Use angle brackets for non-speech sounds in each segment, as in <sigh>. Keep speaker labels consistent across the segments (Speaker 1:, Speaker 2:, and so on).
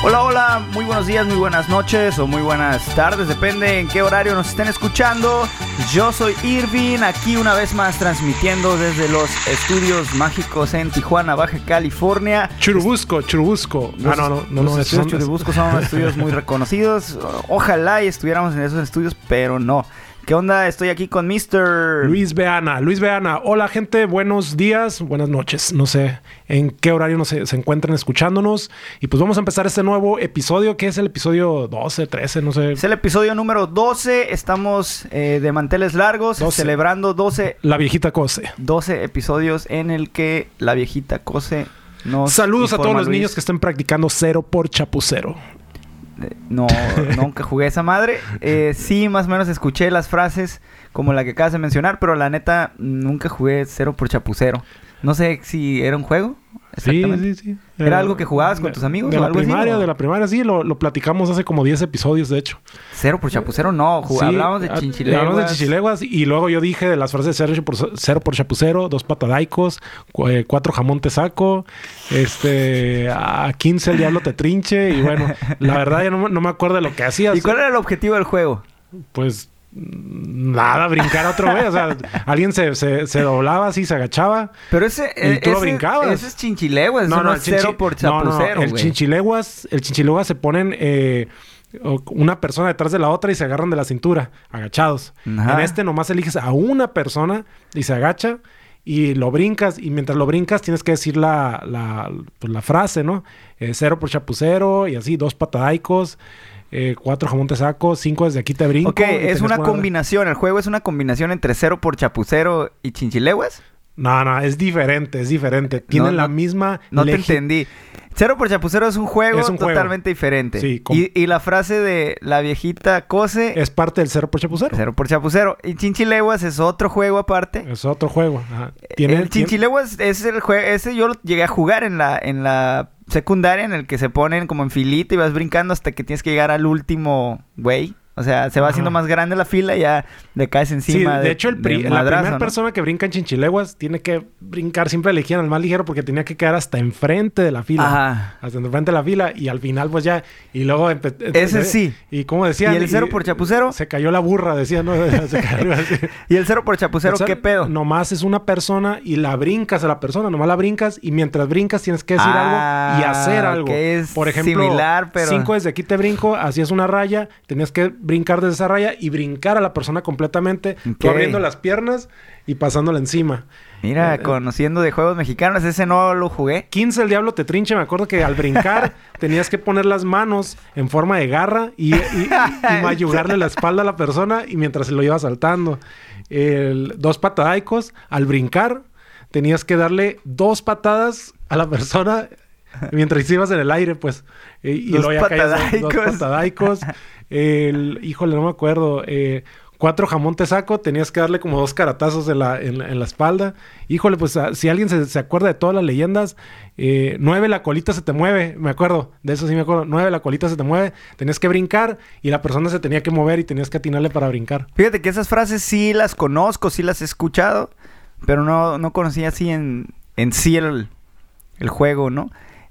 Speaker 1: Hola, hola, muy buenos días, muy buenas noches o muy buenas tardes, depende en qué horario nos estén escuchando. Yo soy Irving, aquí una vez más transmitiendo desde los estudios mágicos en Tijuana, Baja California.
Speaker 2: Churubusco, Churubusco.
Speaker 1: Los,
Speaker 2: ah, no, no, no,
Speaker 1: los
Speaker 2: no,
Speaker 1: estudios Churubusco son <laughs> estudios muy reconocidos. Ojalá y estuviéramos en esos estudios, pero no. ¿Qué onda? Estoy aquí con Mr.
Speaker 2: Luis Beana, Luis Beana. Hola gente, buenos días, buenas noches. No sé en qué horario no se, encuentran escuchándonos. Y pues vamos a empezar este nuevo episodio, que es el episodio 12, 13, no sé.
Speaker 1: Es el episodio número 12. Estamos eh, de manteles largos,
Speaker 2: 12.
Speaker 1: celebrando 12
Speaker 2: La viejita cose.
Speaker 1: 12 episodios en el que la viejita cose nos
Speaker 2: Saludos a todos los
Speaker 1: Luis.
Speaker 2: niños que estén practicando cero por chapucero.
Speaker 1: No, nunca jugué esa madre. Eh, sí, más o menos escuché las frases como la que acabas de mencionar, pero la neta nunca jugué cero por chapucero. No sé si era un juego.
Speaker 2: Sí, sí, sí.
Speaker 1: ¿Era
Speaker 2: Eh,
Speaker 1: algo que jugabas con
Speaker 2: de-
Speaker 1: tus amigos
Speaker 2: De
Speaker 1: o
Speaker 2: la
Speaker 1: algo así,
Speaker 2: primaria, de la primaria, sí. Lo, lo platicamos hace como 10 episodios, de hecho.
Speaker 1: Cero por chapucero no.
Speaker 2: Sí,
Speaker 1: hablábamos de
Speaker 2: ah,
Speaker 1: chinchileguas.
Speaker 2: Hablamos de chinchileguas y luego yo dije de las frases cero por, cero por chapucero, dos patadaicos, eh, cuatro jamón te saco, este, a 15 el diablo te trinche y bueno, la verdad ya no, me- no me acuerdo de lo que hacías.
Speaker 1: ¿Y cuál era el objetivo del juego?
Speaker 2: Pues nada, brincar a otro güey, o sea, <laughs> alguien se, se, se doblaba así, se agachaba.
Speaker 1: Pero ese,
Speaker 2: Y
Speaker 1: eh,
Speaker 2: tú lo brincabas.
Speaker 1: Ese es chinchileguas. no, es cero por
Speaker 2: no, no,
Speaker 1: chapucero,
Speaker 2: el
Speaker 1: güey.
Speaker 2: chinchileguas, el chinchileguas se ponen eh, una persona detrás de la otra y se agarran de la cintura, agachados.
Speaker 1: Ajá.
Speaker 2: En este nomás eliges a una persona y se agacha y lo brincas y mientras lo brincas tienes que decir la, la, pues, la frase, ¿no? Eh, cero por chapucero y así, dos patadaicos, eh, cuatro jamón te saco, cinco desde aquí te brinco.
Speaker 1: Ok, es una combinación. El juego es una combinación entre cero por chapucero y chinchileguas.
Speaker 2: No, no, es diferente, es diferente. Tienen
Speaker 1: No,
Speaker 2: la misma...
Speaker 1: No te entendí. Cero por chapucero es un juego
Speaker 2: Es un juego.
Speaker 1: totalmente diferente.
Speaker 2: Sí,
Speaker 1: y, y la frase de la viejita cose,
Speaker 2: Es parte del cero por chapucero.
Speaker 1: cero por chapucero. Y chinchileguas es otro juego aparte.
Speaker 2: Es otro juego. ajá. Tiene-
Speaker 1: el
Speaker 2: tiene-
Speaker 1: chinchileguas es el juego, ese yo lo llegué a jugar en la, en la secundaria en el que se ponen como en filita y vas brincando hasta que tienes que llegar al último güey. O sea, se va
Speaker 2: Ajá.
Speaker 1: haciendo más grande la fila y ya le caes
Speaker 2: Sí,
Speaker 1: encima.
Speaker 2: de, hecho, el pri-
Speaker 1: de
Speaker 2: la primera
Speaker 1: ¿no?
Speaker 2: persona que brinca en chinchileguas tiene que brincar, siempre elegían al más ligero porque tenía que quedar hasta enfrente de la fila.
Speaker 1: Ajá.
Speaker 2: Hasta enfrente de la fila y al final, pues ya. Y luego.
Speaker 1: Ese sí.
Speaker 2: Y como decían.
Speaker 1: ¿Y el cero por chapucero?
Speaker 2: Se cayó la burra, decían, ¿no? <laughs> Se cayó así. <laughs>
Speaker 1: ¿Y el cero por chapucero qué pedo?
Speaker 2: Nomás es una persona y la brincas a la persona, nomás la brincas y mientras brincas tienes que decir
Speaker 1: Ah,
Speaker 2: algo y hacer algo.
Speaker 1: que es
Speaker 2: Por ejemplo,
Speaker 1: similar, pero-
Speaker 2: cinco desde aquí te brinco, hacías una raya, tenías que brincar desde esa raya y brincar a la persona completamente, tú abriendo las piernas y pasándola encima.
Speaker 1: Mira,
Speaker 2: Eh,
Speaker 1: conociendo de juegos mexicanos, ese no lo jugué.
Speaker 2: 15 el diablo te trinche, me acuerdo que al brincar <laughs> tenías que poner las manos en forma de garra y, y, y- y <laughs> mayugarle la espalda a la persona y mientras se lo iba saltando. El- dos patadaicos, al brincar tenías que darle dos patadas a la persona <laughs> mientras ibas en el aire, pues. Y luego ya caías de- dos
Speaker 1: patadaicos.
Speaker 2: patadaicos. <laughs> El, híjole, no me acuerdo. eh, cuatro jamón te saco, tenías que darle como dos caratazos en la, en la, en la espalda. Híjole, pues ah, si alguien se, se acuerda de todas las leyendas, eh, nueve la colita se te mueve, me acuerdo, de eso sí me acuerdo, nueve la colita se te mueve, tenías que brincar y la persona se tenía que mover y tenías que atinarle para brincar.
Speaker 1: Fíjate que esas frases sí las conozco, sí las he escuchado, pero no, no conocía así en, en sí el, el juego, ¿no?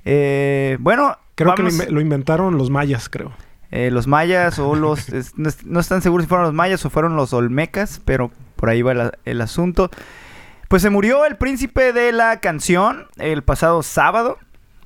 Speaker 1: Eh, bueno,
Speaker 2: Creo que lo, inventaron los mayas, creo.
Speaker 1: eh, los mayas o los... <laughs> es- no, es- no están seguros si fueron los mayas o fueron los olmecas, pero por ahí va el, el asunto. Pues se murió el príncipe de la canción el pasado sábado.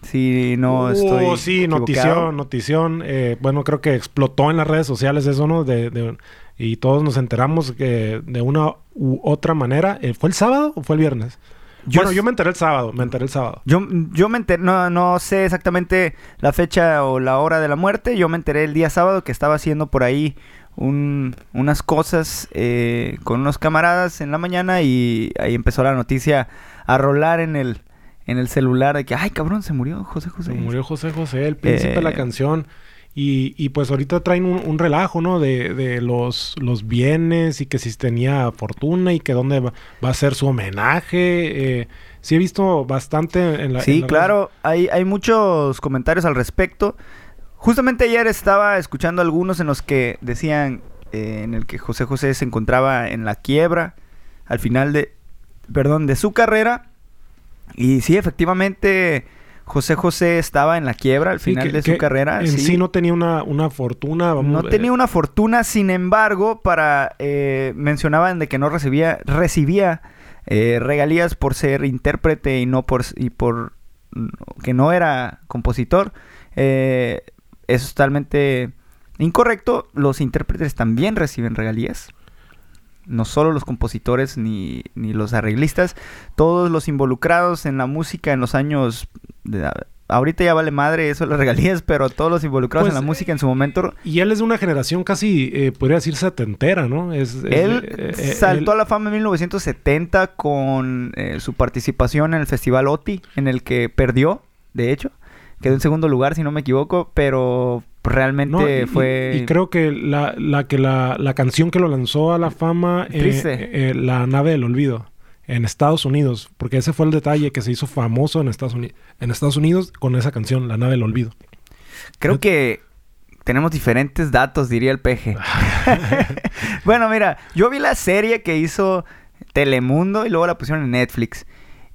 Speaker 1: Si no estoy
Speaker 2: Oh, sí,
Speaker 1: equivocado.
Speaker 2: notición, notición. Eh, bueno, creo que explotó en las redes sociales eso, ¿no? De, de- y todos nos enteramos que de una u otra manera. Eh, ¿Fue el sábado o fue el viernes?
Speaker 1: Yo
Speaker 2: bueno,
Speaker 1: s-
Speaker 2: yo me enteré el sábado, me enteré el sábado.
Speaker 1: Yo, yo me enteré, no, no sé exactamente la fecha o la hora de la muerte. Yo me enteré el día sábado que estaba haciendo por ahí un- unas cosas eh, con unos camaradas en la mañana y ahí empezó la noticia a rolar en el, en el celular de que, ay cabrón, se murió José José.
Speaker 2: Se murió José José, el príncipe de la
Speaker 1: Eh,
Speaker 2: canción. Y, y pues ahorita traen un, un relajo, ¿no? De, de los, los bienes y que si tenía fortuna y que dónde va, va a ser su homenaje. Eh, sí he visto bastante en la...
Speaker 1: Sí,
Speaker 2: en
Speaker 1: claro, hay, hay muchos comentarios al respecto. Justamente ayer estaba escuchando algunos en los que decían, eh, en el que José José se encontraba en la quiebra al final de, perdón, de su carrera. Y sí, efectivamente, José José estaba en la quiebra al
Speaker 2: Sí,
Speaker 1: final
Speaker 2: que-
Speaker 1: de su carrera.
Speaker 2: En sí, no tenía una, una fortuna. vamos,
Speaker 1: No
Speaker 2: eh,
Speaker 1: tenía una fortuna, sin embargo, para eh, mencionaban de que no recibía recibía eh, regalías por ser intérprete y no por y por que no era compositor. Eh, eso es totalmente incorrecto. Los intérpretes también reciben regalías. No solo los compositores ni, ni los arreglistas, todos los involucrados en la música en los años de- ahorita ya vale madre eso <laughs> las regalías, pero todos los involucrados
Speaker 2: Pues,
Speaker 1: en la música en su momento
Speaker 2: Y él es de una generación casi, eh, podría decir, setentera, ¿no? Es, es-
Speaker 1: Él
Speaker 2: eh, eh,
Speaker 1: saltó
Speaker 2: él-
Speaker 1: a la fama en 1970 con eh, su participación en el Festival OTI, en el que perdió, de hecho. Quedó en segundo lugar, si no me equivoco, pero realmente
Speaker 2: No, y-
Speaker 1: fue...
Speaker 2: Y, creo que la, la que la, la canción que lo lanzó a la fama, eh,
Speaker 1: Triste.
Speaker 2: eh, la nave del olvido, en Estados Unidos, porque ese fue el detalle que se hizo famoso en Estados Unidos, en Estados Unidos con esa canción, la nave del olvido.
Speaker 1: Creo que tenemos diferentes datos, diría el peje. <laughs> <laughs> bueno, mira, yo vi la serie que hizo Telemundo y luego la pusieron en Netflix.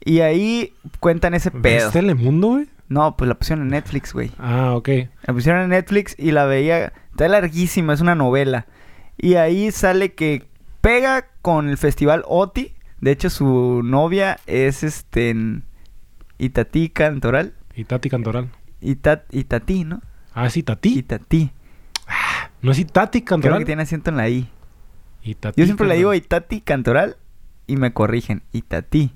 Speaker 1: Y ahí cuentan ese
Speaker 2: ¿Ves
Speaker 1: pedo.
Speaker 2: Telemundo, güey?
Speaker 1: No, pues la pusieron en Netflix, güey.
Speaker 2: Ah, ok.
Speaker 1: La pusieron en Netflix y la veía. Está larguísima, es una novela. Y ahí sale que pega con el festival OTI. De hecho, su novia es este. en Itatí Cantoral.
Speaker 2: Y Tati Cantoral.
Speaker 1: Itat, Itatí, ¿no?
Speaker 2: Ah, es Itatí.
Speaker 1: Itatí.
Speaker 2: No es Itati
Speaker 1: Creo
Speaker 2: Cantoral.
Speaker 1: que tiene acento en la I.
Speaker 2: Itatí
Speaker 1: Yo siempre le digo. Itati Cantoral y me corrigen. Itatí.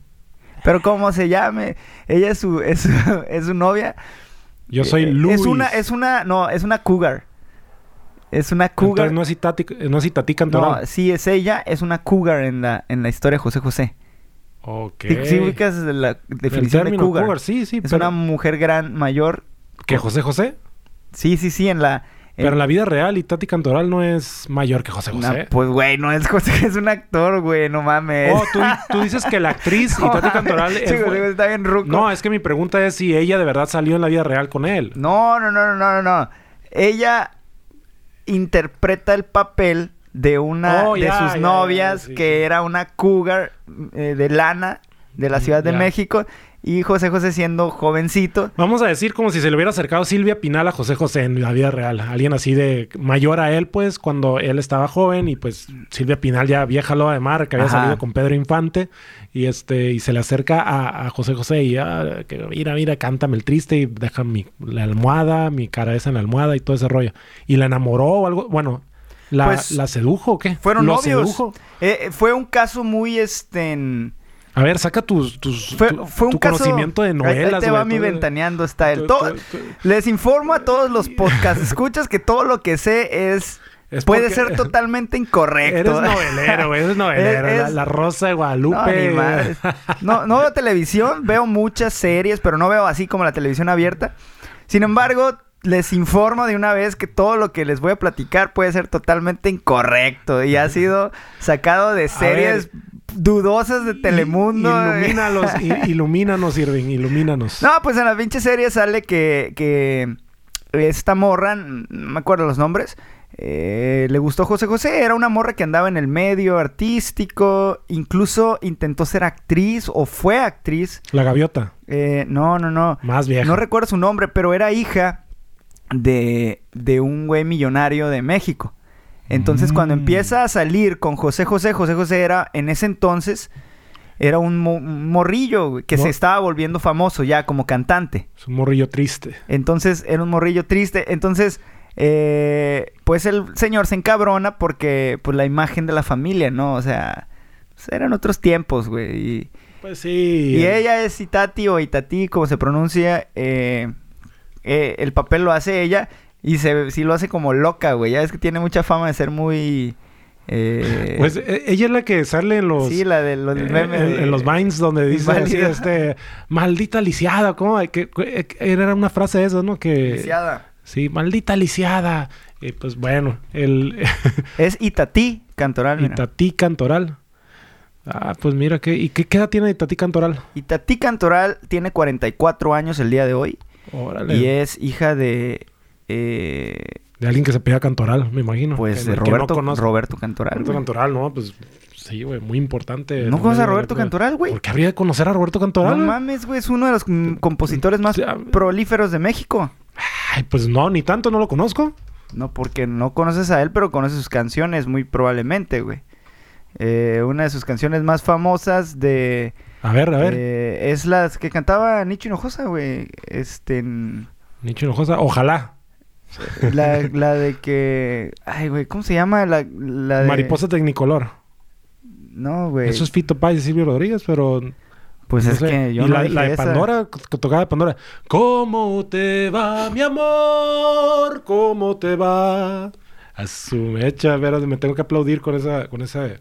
Speaker 1: Pero como se llame, ella es su, es su, <laughs> es su novia.
Speaker 2: Yo soy
Speaker 1: Eh,
Speaker 2: Luis.
Speaker 1: Es una, es una, no, es una cougar. Es una cougar.
Speaker 2: Entonces no es Itati, no es Cantoral.
Speaker 1: No, sí es ella, es una cougar en la, en la historia de José José.
Speaker 2: Ok.
Speaker 1: Sí, sí ubicas la definición de
Speaker 2: término
Speaker 1: cougar.
Speaker 2: Sí, sí.
Speaker 1: Es
Speaker 2: pero-
Speaker 1: una mujer gran, mayor.
Speaker 2: ¿Que José José?
Speaker 1: Sí, sí, sí, en la...
Speaker 2: Pero en la vida real, Itati Cantoral no es mayor que José
Speaker 1: No,
Speaker 2: José.
Speaker 1: pues, güey, no es <laughs> José, es un actor, güey, no mames.
Speaker 2: Oh, tú, tú dices que la actriz <laughs>
Speaker 1: No
Speaker 2: Itati
Speaker 1: mames,
Speaker 2: Cantoral
Speaker 1: sí,
Speaker 2: es bu-
Speaker 1: José está bien ruco.
Speaker 2: No, es que mi pregunta es si ella de verdad salió en la vida real con él.
Speaker 1: No, no, no, no, no, no. Ella interpreta el papel de una
Speaker 2: Oh,
Speaker 1: de
Speaker 2: ya,
Speaker 1: sus
Speaker 2: ya, ya,
Speaker 1: novias
Speaker 2: sí,
Speaker 1: que
Speaker 2: sí.
Speaker 1: era una cougar eh, de lana de la Ciudad de. México y José José siendo jovencito.
Speaker 2: Vamos a decir como si se le hubiera acercado Silvia Pinal a José José en la vida real. Alguien así de mayor a él, pues, cuando él estaba joven y pues Silvia Pinal ya vieja loba de mar, que había
Speaker 1: Ajá.
Speaker 2: salido con Pedro Infante y este y se le acerca a, a José José y ah, que mira, mira, cántame el triste y deja mi la almohada, mi cara esa en la almohada y todo ese rollo. Y la enamoró o algo, bueno, la,
Speaker 1: Pues,
Speaker 2: la sedujo o qué?
Speaker 1: Fueron
Speaker 2: ¿Lo
Speaker 1: novios.
Speaker 2: sedujo?
Speaker 1: Eh, eh, fue un caso muy este en-
Speaker 2: A ver, saca tus, tus
Speaker 1: fue,
Speaker 2: tu,
Speaker 1: fue un
Speaker 2: tu
Speaker 1: caso
Speaker 2: conocimiento de novelas.
Speaker 1: ahí te va mi ventaneando
Speaker 2: tú-
Speaker 1: les informo a todos los podcasts <laughs> escuchas que todo lo que sé es,
Speaker 2: Es
Speaker 1: puede ser <laughs> totalmente incorrecto.
Speaker 2: Eres novelero, eres novelero.
Speaker 1: Es-
Speaker 2: la, la Rosa de Guadalupe.
Speaker 1: No, no veo televisión, veo muchas series, pero no veo así como la televisión abierta. Sin embargo, les informo de una vez que todo lo que les voy a platicar puede ser totalmente incorrecto y ha sido sacado de series dudosas de Telemundo.
Speaker 2: Ilumínalos, <laughs> ilumínanos, Irving, ilumínanos.
Speaker 1: No, pues en la pinche serie sale que, que esta morra, no me acuerdo los nombres, eh, le gustó José José, era una morra que andaba en el medio artístico, incluso intentó ser actriz o fue actriz.
Speaker 2: La gaviota,
Speaker 1: Eh, no, no, no.
Speaker 2: más vieja.
Speaker 1: No recuerdo su nombre, pero era hija de, de un güey millonario de México. Entonces, cuando
Speaker 2: Mm.
Speaker 1: empieza a salir con José José, José José era, en ese entonces, era un, mo- un morrillo que
Speaker 2: No.
Speaker 1: se estaba volviendo famoso ya como cantante.
Speaker 2: Es un morrillo triste.
Speaker 1: Entonces, era un morrillo triste. Entonces, eh, pues el señor se encabrona porque, pues, la imagen de la familia, ¿no? O sea, pues, eran otros tiempos, güey. Y,
Speaker 2: Pues sí.
Speaker 1: y ella es Itati o Itati, como se pronuncia. eh, eh, el papel lo hace ella y se, sí lo hace como loca, güey. Ya es que tiene mucha fama de ser muy... eh,
Speaker 2: Pues eh, ella es la que sale en los.
Speaker 1: sí, la de los
Speaker 2: eh,
Speaker 1: memes
Speaker 2: en,
Speaker 1: de-
Speaker 2: en los Vines donde dice así, este, maldita lisiada, ¿cómo? Que, que- era una frase de esas, ¿no? Que,
Speaker 1: Lisiada.
Speaker 2: sí, maldita lisiada. Y pues bueno, el <laughs>
Speaker 1: Es Itati Cantoral, mira.
Speaker 2: Itatí Cantoral. Ah, pues mira, ¿qué, ¿y qué, qué edad tiene Itatí Cantoral?
Speaker 1: Itatí Cantoral tiene 44 años el día de hoy.
Speaker 2: Órale.
Speaker 1: Y es hija de... eh,
Speaker 2: De alguien que se pega Cantoral, me imagino.
Speaker 1: pues
Speaker 2: Que-
Speaker 1: de
Speaker 2: no
Speaker 1: Roberto, Cantoral.
Speaker 2: Roberto. Cantoral, ¿no? Pues Sí, güey, muy importante.
Speaker 1: ¿No conoces a Roberto Cantoral, güey?
Speaker 2: ¿Por qué habría de conocer a Roberto Cantoral?
Speaker 1: No mames, güey, es uno de los mm, compositores más prolíferos de México.
Speaker 2: Ay, pues no, ni tanto, no lo conozco.
Speaker 1: No, porque no conoces a él, pero conoces sus canciones, muy probablemente, güey. Eh, una de sus canciones más famosas de...
Speaker 2: A ver, a ver.
Speaker 1: Eh, es las que cantaba Nicho Hinojosa, güey. Este...
Speaker 2: Nicho Hinojosa, ojalá. <laughs>
Speaker 1: La, la de que... Ay, güey, ¿cómo se llama? La, la de...
Speaker 2: Mariposa Tecnicolor.
Speaker 1: No, güey.
Speaker 2: Eso es Fito Paz y Silvio Rodríguez, pero...
Speaker 1: Pues es que yo
Speaker 2: y la, la de Pandora, que tocaba de Pandora. ¿Cómo te va, mi amor? ¿Cómo te va? A su mecha, ver, me tengo que aplaudir con esa, con esa. <laughs>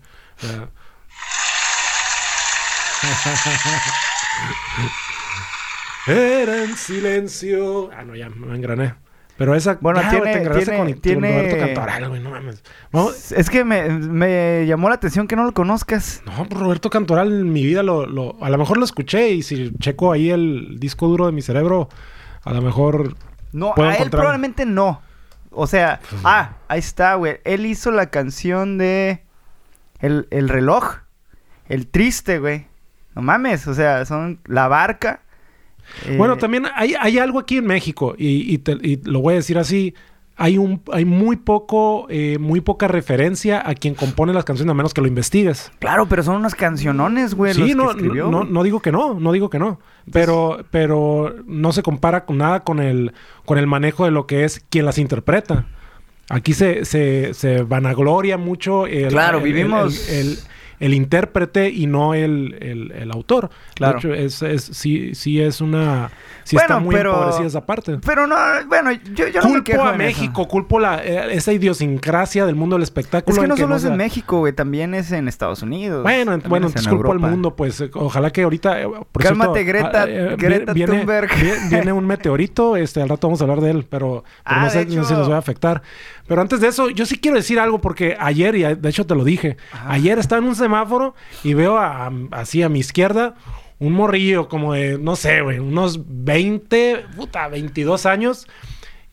Speaker 2: Era en silencio. Ah, no, ya me engrané. Pero esa...
Speaker 1: Bueno, tiene... tiene, tiene...
Speaker 2: Cantoral, güey, no mames.
Speaker 1: Es que me, me, llamó la atención que no lo conozcas.
Speaker 2: No, Roberto Cantoral en mi vida lo, lo... A lo mejor lo escuché y si checo ahí el disco duro de mi cerebro, a lo mejor...
Speaker 1: No, a él probablemente no. O sea... Pues, ah, ahí está, güey. Él hizo la canción de... El, el reloj. El triste, güey. No mames, o sea, son... La barca
Speaker 2: bueno, eh, también hay, hay, algo aquí en México, y, lo voy a decir así. Hay, un, hay muy poco, eh, muy poca referencia a quien compone las canciones, a menos que lo investigues.
Speaker 1: Claro, pero son unas cancionones, güey.
Speaker 2: Sí, no, no, no, digo que no, no digo que no. Pero, pero no se compara con nada con el, con el manejo de lo que es quien las interpreta. Aquí se, se, se vanagloria mucho el,
Speaker 1: claro, vivimos
Speaker 2: el intérprete y no el, el, autor. Claro. De hecho, es, sí, sí es una... Sí está muy pero, empobrecida esa parte.
Speaker 1: Pero no, bueno, yo, yo
Speaker 2: culpo no me quejo a México, culpo la, eh, esa idiosincrasia del mundo del espectáculo.
Speaker 1: Es que no solo es en México, güey, también es en Estados Unidos.
Speaker 2: Bueno, bueno, entonces culpo al mundo, pues eh, ojalá que ahorita...
Speaker 1: Eh, Cálmate, Greta, Greta
Speaker 2: viene, Thunberg. Viene, un meteorito, este, al rato vamos a hablar de él, pero, ah, no sé si nos va a afectar. Pero antes de eso, yo sí quiero decir algo porque ayer, y de hecho te lo dije, ayer estaba en un semáforo y veo así a mi izquierda un morrillo como de, no sé, güey, unos 20, puta, 22 años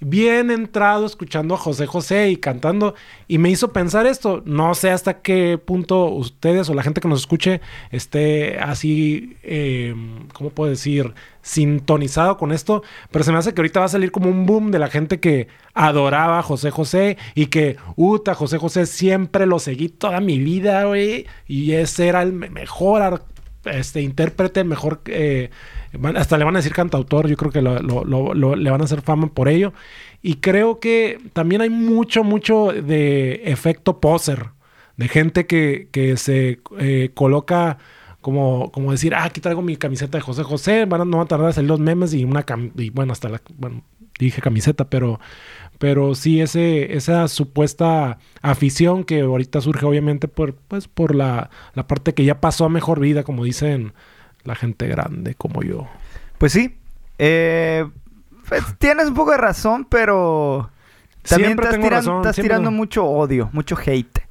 Speaker 2: bien entrado escuchando a José José y cantando y me hizo pensar esto. No sé hasta qué punto ustedes o la gente que nos escuche esté así, eh, ¿cómo puedo decir? Sintonizado con esto, pero se me hace que ahorita va a salir como un boom de la gente que adoraba a José José y que, uta, José José siempre lo seguí toda mi vida, güey, y ese era el mejor este, intérprete, mejor... Eh, hasta le van a decir cantautor, yo creo que le van a hacer fama por ello. Y creo que también hay mucho, mucho de efecto poser, de gente que, que se eh, coloca como, como decir, ah, aquí traigo mi camiseta de José José, van no van a tardar a salir los memes y una y bueno, hasta bueno, dije camiseta, pero, pero sí ese, esa supuesta afición que ahorita surge obviamente por, pues, por la, la parte que ya pasó a mejor vida, como dicen la gente grande como yo.
Speaker 1: Pues sí. Eh, pues, <laughs> tienes un poco de razón, pero también estás, razón, estás tirando mucho odio, mucho hate.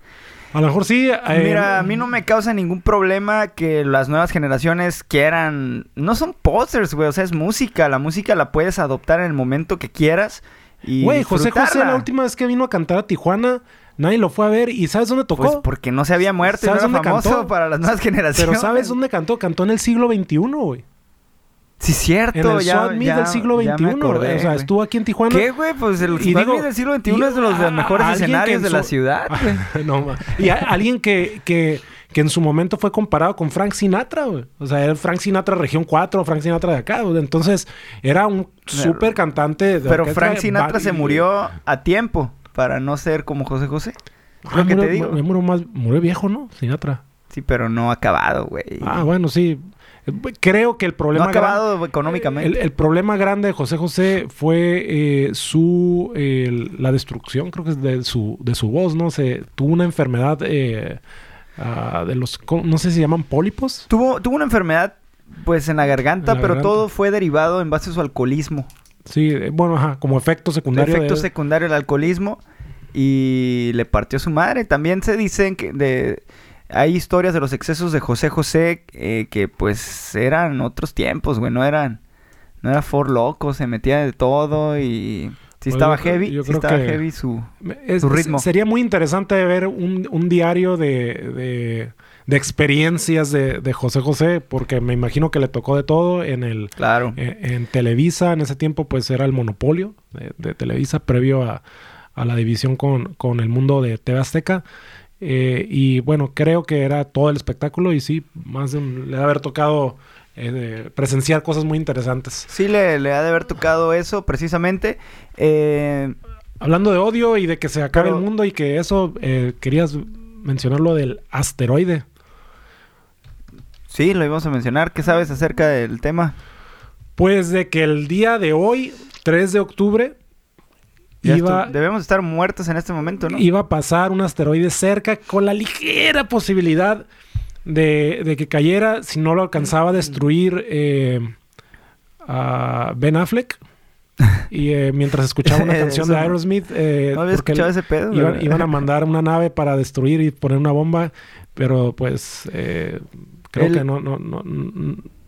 Speaker 2: A lo mejor sí.
Speaker 1: Eh, Mira, a mí no me causa ningún problema que las nuevas generaciones quieran. No son posters, güey. O sea, es música. La música la puedes adoptar en el momento que quieras. Y güey,
Speaker 2: José José, la última vez que vino a cantar a Tijuana, Nadie lo fue a ver. ¿Y sabes dónde tocó? Pues
Speaker 1: porque no se había muerto y no era famoso cantó? para las nuevas generaciones.
Speaker 2: Pero ¿sabes dónde cantó? Cantó en el siglo XXI, güey.
Speaker 1: Sí, cierto.
Speaker 2: En el ya, del siglo XXI. o sea, estuvo aquí en Tijuana.
Speaker 1: ¿Qué, güey? Pues el y del siglo XXI es de los mejores escenarios de la ciudad. <laughs>
Speaker 2: no, y alguien que, que, que, en su momento fue comparado con Frank Sinatra, güey. O sea, era Frank Sinatra región 4, Frank Sinatra de acá. Entonces, era un súper cantante.
Speaker 1: Pero Frank Sinatra se murió a tiempo para no ser como José José.
Speaker 2: Ah, lo que te digo. Murió, más, murió viejo, ¿no? Sinatra.
Speaker 1: Sí, pero no acabado, güey.
Speaker 2: Ah, bueno, sí. Creo que el problema...
Speaker 1: No acabado económicamente.
Speaker 2: El, problema grande de José José fue eh, su... la destrucción, creo que es de su, de su voz, ¿no? Se, tuvo una enfermedad eh, ah, de los... No sé si se llaman pólipos.
Speaker 1: Tuvo, tuvo una enfermedad, pues, en la garganta, pero todo fue derivado en base a su alcoholismo.
Speaker 2: Sí, eh, bueno, ajá, como efecto secundario.
Speaker 1: Efecto secundario del alcoholismo. Y le partió su madre. También se dicen que de hay historias de los excesos de José José eh, que pues eran otros tiempos, güey, no eran no era for loco, se metía de todo y sí estaba heavy, yo creo estaba heavy su, ritmo.
Speaker 2: Sería muy interesante ver un, diario de, de experiencias de, de, José José, porque me imagino que le tocó de todo en el
Speaker 1: claro.
Speaker 2: en, en Televisa, en ese tiempo pues era el monopolio de, de Televisa previo a, a, la división con, con el mundo de TV Azteca. Eh, y bueno, creo que era todo el espectáculo y sí, más de un, le debe haber tocado eh, presenciar cosas muy interesantes.
Speaker 1: Sí, le, le, ha de haber tocado eso precisamente. Eh,
Speaker 2: Hablando de odio y de que se acabe pero, el mundo y que eso, eh, querías mencionar lo del asteroide.
Speaker 1: Sí, lo íbamos a mencionar. ¿Qué sabes acerca del tema?
Speaker 2: Pues de que el día de hoy, 3 de octubre,
Speaker 1: iba, debemos estar muertos en este momento, ¿no?
Speaker 2: Iba a pasar un asteroide cerca con la ligera posibilidad de, de que cayera si no lo alcanzaba a destruir eh, a Ben Affleck. Y eh, mientras escuchaba una <laughs> canción de Aerosmith, eh,
Speaker 1: no había escuchado ese pedo.
Speaker 2: Iban, iban, a <laughs> mandar una nave para destruir y poner una bomba, pero pues eh, creo El... que no, no, no,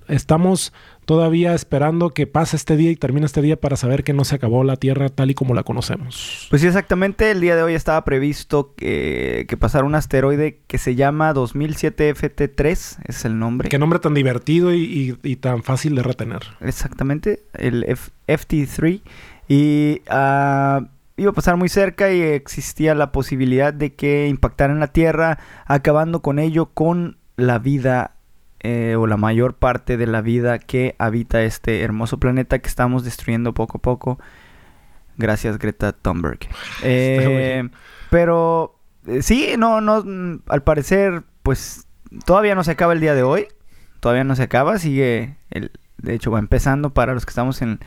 Speaker 2: estamos todavía esperando que pase este día y termine este día para saber que no se acabó la Tierra tal y como la conocemos.
Speaker 1: Pues sí, exactamente. El día de hoy estaba previsto que, que pasara un asteroide que se llama 2007 FT3, es el nombre.
Speaker 2: Qué nombre tan divertido y, y, y tan fácil de retener.
Speaker 1: Exactamente, el F FT3. Y uh, iba a pasar muy cerca y existía la posibilidad de que impactara en la Tierra, acabando con ello con la vida eh, o la mayor parte de la vida que habita este hermoso planeta que estamos destruyendo poco a poco. Gracias, Greta Thunberg. <laughs> Eh, pero eh, sí, no, no, al parecer, pues todavía no se acaba el día de hoy. Todavía no se acaba, sigue, el, de hecho va empezando para los que estamos en,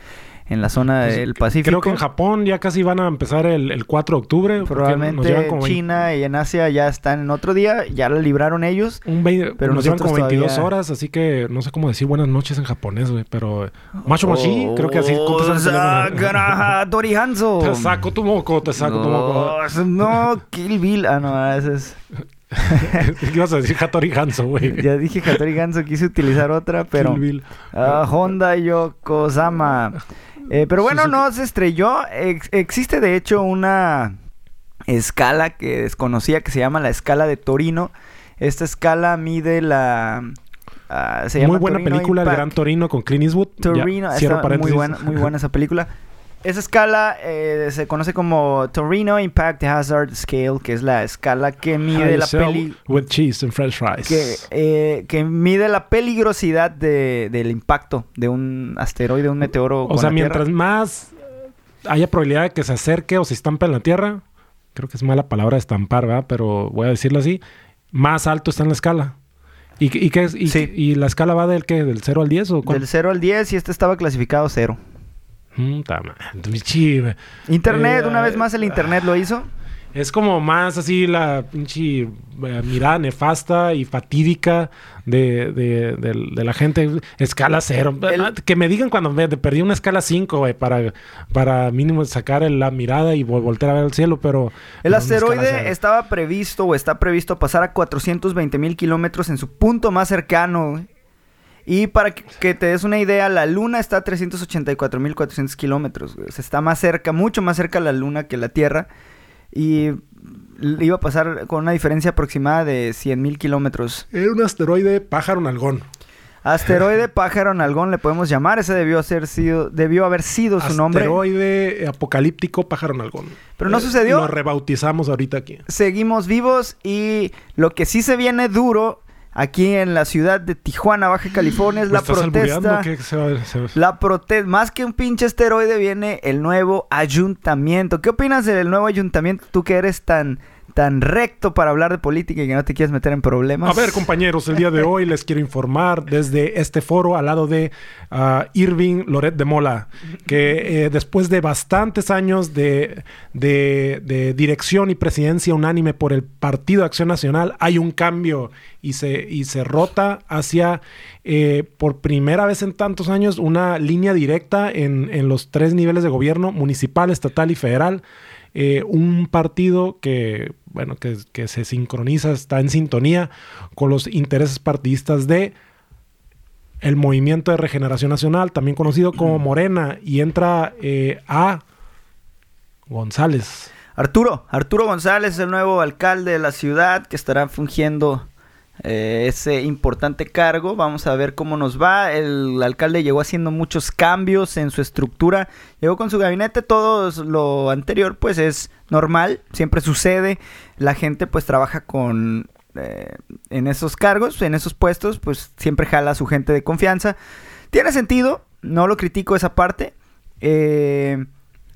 Speaker 1: en la zona pues, del Pacífico.
Speaker 2: Creo que en Japón ya casi van a empezar el, el 4 de octubre.
Speaker 1: Probablemente en China 20... y en Asia ya están en otro día, ya la libraron ellos.
Speaker 2: Un 20, pero nos llevan como 22 todavía... horas, así que no sé cómo decir buenas noches en japonés, güey, pero... Macho oh, Machi, creo que así.
Speaker 1: Torihanzo. <laughs>
Speaker 2: Te saco tu moco, te saco
Speaker 1: no,
Speaker 2: tu moco.
Speaker 1: No, Kill Bill. Ah, no, ese es...
Speaker 2: ¿Qué <laughs> ibas a decir Hattori Hanzo, güey? <laughs>
Speaker 1: Ya dije Hattori Hanzo, quise utilizar otra, pero...
Speaker 2: Kill Bill.
Speaker 1: Uh, Honda Yokozama. Eh, pero bueno, no se estrelló. Ex existe de hecho una escala que desconocía que se llama la escala de Torino. Esta escala mide la...
Speaker 2: Uh, se llama muy buena Torino película, Impact. El Gran Torino con Clint Eastwood.
Speaker 1: Torino, ya, muy buena, muy buena esa película. Esa escala eh, se conoce como Torino Impact Hazard Scale, que es la escala que mide la peli
Speaker 2: with cheese and french fries.
Speaker 1: Que, eh, que mide la peligrosidad de, del impacto de un asteroide, un meteoro.
Speaker 2: O sea, mientras más haya probabilidad de que se acerque o se estampe en la Tierra, creo que es mala palabra estampar, ¿verdad? Pero voy a decirlo así, más alto está en la escala. ¿Y, y, qué es? Y,
Speaker 1: sí.
Speaker 2: ¿Y la escala va del qué? ¿Del 0 al 10 o cuál?
Speaker 1: Del 0 al 10 y este estaba clasificado 0.
Speaker 2: Mm,
Speaker 1: Internet, eh, una vez más el internet lo hizo.
Speaker 2: Es como más así la pinche eh, mirada nefasta y fatídica de, de, de, de, la gente. Escala cero. El... Que me digan cuando me perdí una escala 5, güey, para, para mínimo sacar la mirada y voltear a ver el cielo, pero...
Speaker 1: El asteroide estaba previsto o está previsto pasar a 420 mil kilómetros en su punto más cercano. Y para que te des una idea, la Luna está a 384.400 kilómetros. O sea, está más cerca, mucho más cerca la Luna que la Tierra. Y iba a pasar con una diferencia aproximada de 100.000 kilómetros.
Speaker 2: Era un asteroide pájaro nalgón.
Speaker 1: Asteroide <laughs> pájaro nalgón le podemos llamar. Ese debió, ser sido, debió haber sido su nombre.
Speaker 2: Asteroide apocalíptico pájaro nalgón.
Speaker 1: Pero no eh, sucedió.
Speaker 2: Lo rebautizamos ahorita aquí.
Speaker 1: Seguimos vivos y lo que sí se viene duro aquí en la ciudad de Tijuana, Baja <gasps> California, es la protesta.
Speaker 2: Se va, se va.
Speaker 1: La protesta, más que un pinche esteroide, viene el nuevo ayuntamiento. ¿Qué opinas del nuevo ayuntamiento? Tú que eres tan tan recto para hablar de política y que no te quieres meter en problemas.
Speaker 2: A ver, compañeros, el día de hoy les quiero informar desde este foro al lado de uh, Irving Loret de Mola, que eh, después de bastantes años de, de, dirección y presidencia unánime por el Partido Acción Nacional, hay un cambio y se, y se rota hacia, eh, por primera vez en tantos años, una línea directa en, en los tres niveles de gobierno, municipal, estatal y federal. Eh, un partido que, bueno, que, que, se sincroniza, está en sintonía con los intereses partidistas de el Movimiento de Regeneración Nacional, también conocido como Morena, y entra eh, a González.
Speaker 1: Arturo, Arturo González es el nuevo alcalde de la ciudad que estará fungiendo eh, ese importante cargo. Vamos a ver cómo nos va. El alcalde llegó haciendo muchos cambios en su estructura. Llegó con su gabinete. Todo lo anterior pues es normal. Siempre sucede. La gente pues trabaja con... Eh, en esos cargos, en esos puestos, pues siempre jala a su gente de confianza. Tiene sentido. No lo critico esa parte. Eh,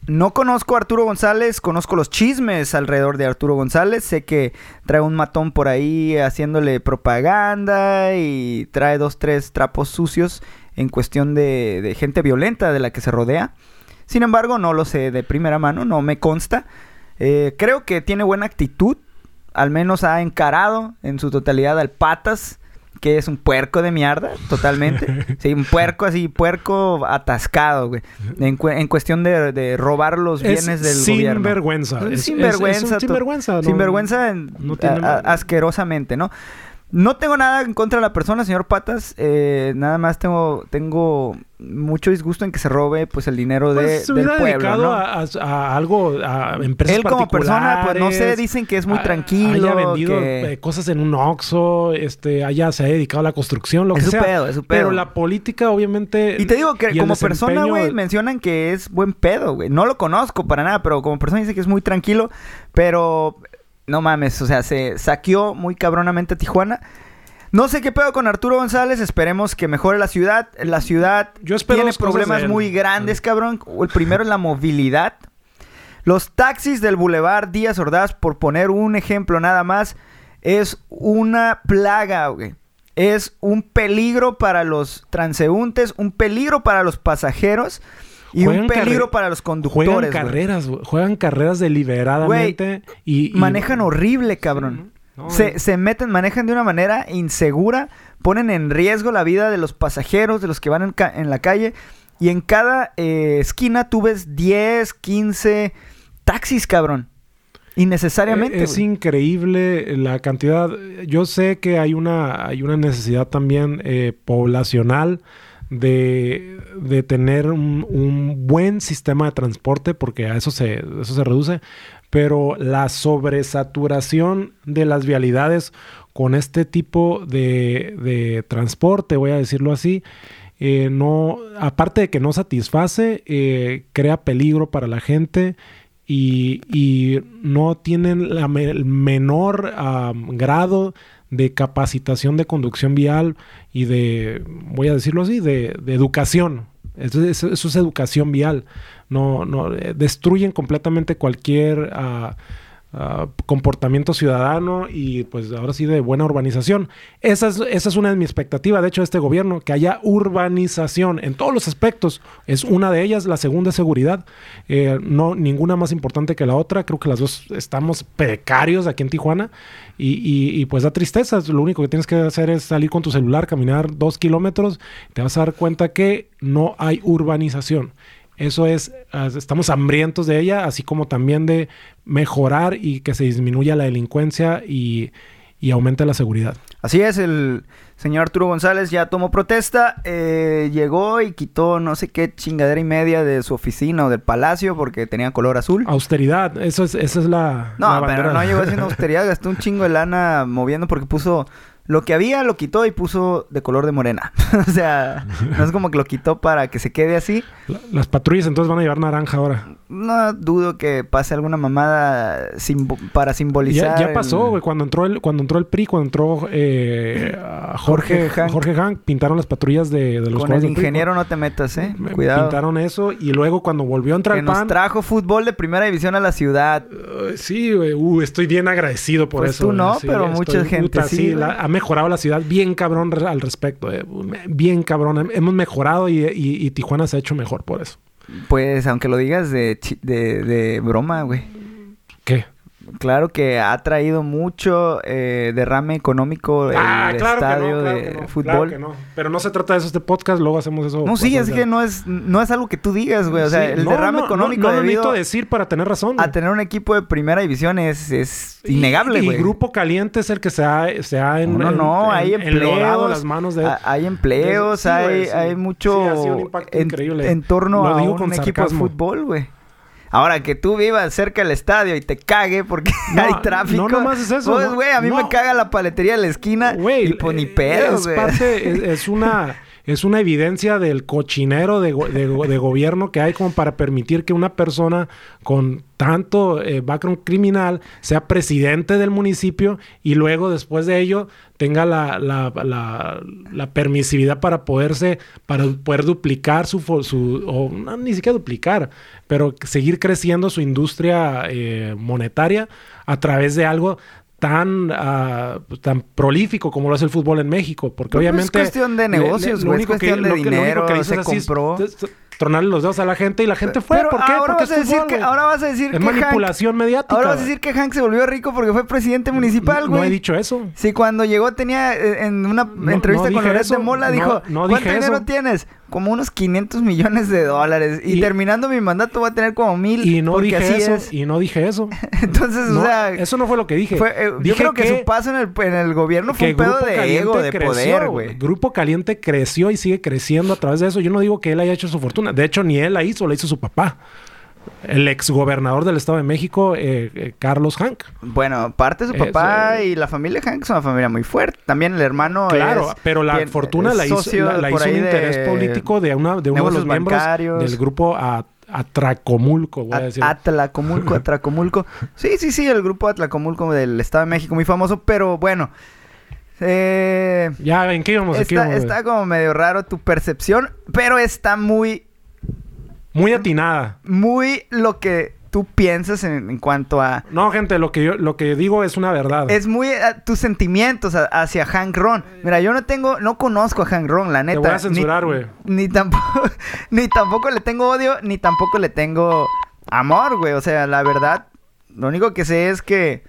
Speaker 1: no conozco a Arturo González, conozco los chismes alrededor de Arturo González. Sé que trae un matón por ahí haciéndole propaganda y trae dos, tres trapos sucios en cuestión de, gente violenta de la que se rodea. Sin embargo, no lo sé de primera mano, no me consta. Eh, creo que tiene buena actitud, al menos ha encarado en su totalidad al Patas que es un puerco de mierda, totalmente. <laughs> Sí, un puerco así, puerco atascado, güey. En, cuestión de, robar los bienes del
Speaker 2: sin
Speaker 1: gobierno.
Speaker 2: Vergüenza.
Speaker 1: sin vergüenza. sin vergüenza. Sin vergüenza. asquerosamente, ¿no? No tengo nada en contra de la persona, señor Patas. Eh, nada más tengo, tengo mucho disgusto en que se robe pues el dinero de, pues, del pueblo. ¿no?
Speaker 2: a, a, algo, a empresas
Speaker 1: Él como persona, pues no sé, dicen que es muy tranquilo.
Speaker 2: Haya vendido eh, cosas en un Oxxo, este, haya se ha dedicado a la construcción, lo
Speaker 1: es
Speaker 2: que
Speaker 1: sea. Pedo, es su pedo.
Speaker 2: Pero la política, obviamente.
Speaker 1: Y te digo que como persona, güey, mencionan que es buen pedo, güey. No lo conozco para nada, pero como persona dice que es muy tranquilo. Pero no mames, o sea, se saqueó muy cabronamente a Tijuana. No sé qué pedo con Arturo González, esperemos que mejore la ciudad. La ciudad tiene problemas muy grandes, cabrón. El primero es la <laughs> movilidad. Los taxis del Boulevard Díaz Ordaz, por poner un ejemplo nada más, es una plaga, güey. Es un peligro para los transeúntes, un peligro para los pasajeros. Y un peligro para los conductores.
Speaker 2: Juegan carreras, Juegan carreras deliberadamente. y,
Speaker 1: Manejan horrible, cabrón. se, se, meten, manejan de una manera insegura, ponen en riesgo la vida de los pasajeros, de los que van en, la calle. Y en cada eh, esquina tú ves 10, 15 taxis, cabrón. Innecesariamente.
Speaker 2: Es, increíble la cantidad. Yo sé que hay una, hay una necesidad también eh, poblacional de, tener un, buen sistema de transporte, porque a eso se, eso se reduce, pero la sobresaturación de las vialidades con este tipo de, transporte, voy a decirlo así, eh, no, aparte de que no satisface, eh, crea peligro para la gente y, no tienen el menor grado de capacitación de conducción vial y de, voy a decirlo así, de, educación. Eso, es educación vial. No, no, eh, destruyen completamente cualquier ah, comportamiento ciudadano y pues ahora sí de buena urbanización. Esa es, esa es una de mis expectativas, de hecho, de este gobierno, que haya urbanización en todos los aspectos. Es una de ellas, la segunda es seguridad. Eh, no, ninguna más importante que la otra. Creo que las dos estamos precarios aquí en Tijuana y, y, pues da tristeza. Lo único que tienes que hacer es salir con tu celular, caminar dos kilómetros, te vas a dar cuenta que no hay urbanización. Eso es, estamos hambrientos de ella, así como también de mejorar y que se disminuya la delincuencia y, y aumente la seguridad.
Speaker 1: Así es, el señor Arturo González ya tomó protesta, eh, llegó y quitó no sé qué chingadera y media de su oficina o del palacio porque tenía color azul.
Speaker 2: Austeridad, eso es, esa es la...
Speaker 1: No, pero no llegó haciendo <laughs> austeridad, gastó un chingo de lana moviendo porque puso lo que había lo quitó y puso de color de morena. <laughs> o sea, no es como que lo quitó para que se quede así.
Speaker 2: las patrullas entonces van a llevar naranja ahora.
Speaker 1: No dudo que pase alguna mamada para simbolizar.
Speaker 2: Ya, pasó, güey. Cuando entró el, cuando entró el PRI, cuando entró eh, Jorge, Jorge Hank. pintaron las patrullas de, los
Speaker 1: Con el ingeniero no te metas, eh. Cuidado.
Speaker 2: Pintaron eso y luego cuando volvió a entrar
Speaker 1: que nos trajo fútbol de primera división a la ciudad.
Speaker 2: sí, güey. Uh, estoy bien agradecido por
Speaker 1: pues
Speaker 2: eso.
Speaker 1: Tú no, pero mucha gente sí.
Speaker 2: ha mejorado la ciudad bien cabrón al respecto. Eh. Bien cabrón. Hemos mejorado y Tijuana se ha hecho mejor por eso.
Speaker 1: Pues, aunque lo digas de, de, de broma, güey.
Speaker 2: ¿Qué?
Speaker 1: Claro que ha traído mucho eh, derrame económico el ah, estadio de fútbol.
Speaker 2: Pero no se trata de eso este podcast, luego hacemos eso.
Speaker 1: No, sí, es que no es, no es algo que tú digas, güey. O sea, el derrame económico.
Speaker 2: No, lo necesito decir para tener razón.
Speaker 1: A tener un equipo de primera división es, es innegable, güey.
Speaker 2: Y, Grupo Caliente es el que se ha, se ha
Speaker 1: en, No, no, hay empleos.
Speaker 2: las manos de.
Speaker 1: Hay empleos, hay, hay mucho.
Speaker 2: en, increíble.
Speaker 1: en torno a un equipo de fútbol, güey. Ahora que tú vivas cerca del estadio y te cague porque <laughs>
Speaker 2: No,
Speaker 1: hay tráfico.
Speaker 2: no nomás es eso,
Speaker 1: Pues, güey, a mí
Speaker 2: No.
Speaker 1: me caga la paletería de la esquina.
Speaker 2: Güey,
Speaker 1: y pues ni pedo,
Speaker 2: es
Speaker 1: güey.
Speaker 2: parte, <laughs> es, es una, es una evidencia del cochinero de, go- de go- de gobierno que hay como para permitir que una persona con tanto eh, background criminal sea presidente del municipio y luego después de ello tenga la, permisividad para poderse, para poder duplicar su, su o no, ni siquiera duplicar, pero seguir creciendo su industria eh, monetaria a través de algo tan, ah, tan prolífico como lo es el fútbol en México. Porque
Speaker 1: Pues,
Speaker 2: obviamente...
Speaker 1: es cuestión de
Speaker 2: le- le-
Speaker 1: negocios,
Speaker 2: lo
Speaker 1: güey,
Speaker 2: único que-
Speaker 1: cuestión de
Speaker 2: lo que- lo único
Speaker 1: dinero,
Speaker 2: que
Speaker 1: se
Speaker 2: es
Speaker 1: compró.
Speaker 2: tronarle los dedos a la gente y la gente fue.
Speaker 1: Pero
Speaker 2: ¿Por qué?
Speaker 1: ahora
Speaker 2: Porque
Speaker 1: vas a decir
Speaker 2: fútbol,
Speaker 1: que
Speaker 2: güey.
Speaker 1: ahora vas a decir
Speaker 2: Es
Speaker 1: que Hank-
Speaker 2: manipulación mediática.
Speaker 1: Ahora vas a
Speaker 2: güey.
Speaker 1: decir que Hank se volvió rico porque fue presidente municipal,
Speaker 2: No
Speaker 1: güey.
Speaker 2: he dicho eso.
Speaker 1: Sí, cuando llegó tenía eh, en una
Speaker 2: No,
Speaker 1: entrevista
Speaker 2: no
Speaker 1: con Loret de. Mola
Speaker 2: No,
Speaker 1: dijo,
Speaker 2: no
Speaker 1: ¿cuánto dinero
Speaker 2: eso".
Speaker 1: tienes? Como unos 500 millones de dólares. Y,
Speaker 2: Y-
Speaker 1: terminando mi mandato voy a tener como mil.
Speaker 2: Y no dije
Speaker 1: así
Speaker 2: eso.
Speaker 1: es.
Speaker 2: Y no dije eso. <laughs>
Speaker 1: Entonces,
Speaker 2: No,
Speaker 1: o sea,
Speaker 2: eso no fue lo que dije.
Speaker 1: fue, eh, yo
Speaker 2: Dije
Speaker 1: creo que, su paso en el, en el gobierno fue un pedo de ego, de
Speaker 2: creció,
Speaker 1: poder, güey.
Speaker 2: Grupo Caliente creció y sigue creciendo a través de eso. Yo no digo que él haya hecho su fortuna. De hecho, ni él la hizo, la hizo su papá. El exgobernador del Estado de México, eh, eh, Carlos Hank.
Speaker 1: Bueno, parte de su papá
Speaker 2: eh.
Speaker 1: y la familia Hank es una familia muy fuerte. También el hermano
Speaker 2: Claro,
Speaker 1: es-
Speaker 2: pero la fortuna la hizo, la, hizo un
Speaker 1: de
Speaker 2: interés político de, una, de uno de los miembros
Speaker 1: bancarios.
Speaker 2: del grupo A- Atracomulco, voy a decir.
Speaker 1: Atlacomulco, <laughs> Atracomulco. Sí, sí, sí, el grupo Atlacomulco del Estado de México, muy famoso, pero bueno. Eh,
Speaker 2: ya, ¿en qué íbamos? ¿En qué
Speaker 1: está,
Speaker 2: íbamos?
Speaker 1: está como medio raro tu percepción, pero está muy,
Speaker 2: Muy atinada.
Speaker 1: muy lo que tú piensas en, en cuanto a...
Speaker 2: No, gente, lo que yo lo que digo es una verdad.
Speaker 1: Es muy eh, tus sentimientos a- hacia Hank Ron. Mira, yo no tengo, no conozco a Hank Ron, la neta.
Speaker 2: voy a censurar,
Speaker 1: Ni-
Speaker 2: güey.
Speaker 1: Ni, tampoco, <laughs> ni tampoco le tengo odio, ni tampoco le tengo amor, güey. O sea, la verdad, lo único que sé es que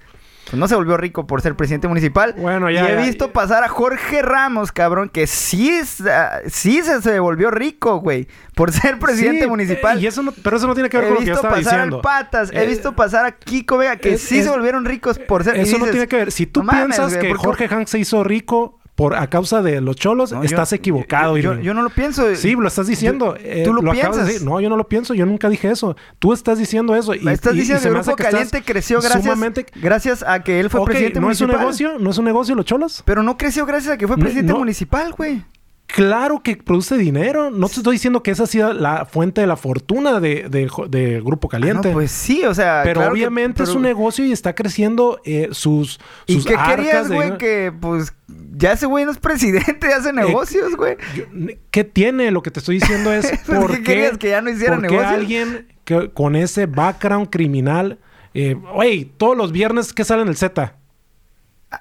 Speaker 1: pues, no se volvió rico por ser presidente municipal.
Speaker 2: Bueno, ya,
Speaker 1: Y he
Speaker 2: ya,
Speaker 1: visto
Speaker 2: ya.
Speaker 1: pasar a Jorge Ramos, cabrón, que sí, es, ah, sí se, se volvió rico, güey, por ser presidente
Speaker 2: Sí,
Speaker 1: municipal.
Speaker 2: eh, y eso no, pero eso no tiene que ver
Speaker 1: He
Speaker 2: con lo que yo
Speaker 1: visto pasar al Patas, he
Speaker 2: Eh,
Speaker 1: visto pasar a Kiko Vega, que
Speaker 2: es-
Speaker 1: sí
Speaker 2: es-
Speaker 1: se volvieron ricos por ser...
Speaker 2: Eso no tiene que ver. Si tú
Speaker 1: "No mames,
Speaker 2: piensas que
Speaker 1: ¿por qué-
Speaker 2: Jorge Hank se hizo rico por a causa de los cholos,
Speaker 1: No, yo-
Speaker 2: estás equivocado.
Speaker 1: Yo, no lo pienso.
Speaker 2: Sí, lo estás diciendo.
Speaker 1: Tú-
Speaker 2: Eh,
Speaker 1: tú lo
Speaker 2: de
Speaker 1: piensas.
Speaker 2: decir. No, yo no lo pienso. Yo nunca dije eso. Tú estás diciendo eso. Y,
Speaker 1: estás
Speaker 2: y-
Speaker 1: diciendo que el Grupo Caliente creció gracias,
Speaker 2: sumamente-
Speaker 1: gracias a que él fue presidente
Speaker 2: ¿no es un
Speaker 1: municipal.
Speaker 2: negocio? ¿No es un negocio los cholos?
Speaker 1: Pero no creció gracias a que fue presidente
Speaker 2: no.
Speaker 1: municipal, güey.
Speaker 2: Claro que produce dinero. No te estoy diciendo que esa ha sido la fuente de la fortuna de, de, de Grupo
Speaker 1: Ah,
Speaker 2: Caliente.
Speaker 1: no, pues sí, o sea.
Speaker 2: pero
Speaker 1: claro que-
Speaker 2: obviamente es un negocio y está creciendo eh, sus,
Speaker 1: ¿Y
Speaker 2: sus
Speaker 1: qué
Speaker 2: arcas
Speaker 1: querías, güey? Que pues ya ese güey no es presidente, <laughs> hace negocios, güey.
Speaker 2: ¿Qué tiene? Lo que te estoy diciendo es <laughs> por
Speaker 1: ¿qué querías? ¿Que ya no hiciera
Speaker 2: qué
Speaker 1: negocios?
Speaker 2: alguien que, con ese background criminal... Eh, Oye, todos los viernes que sale en el Z.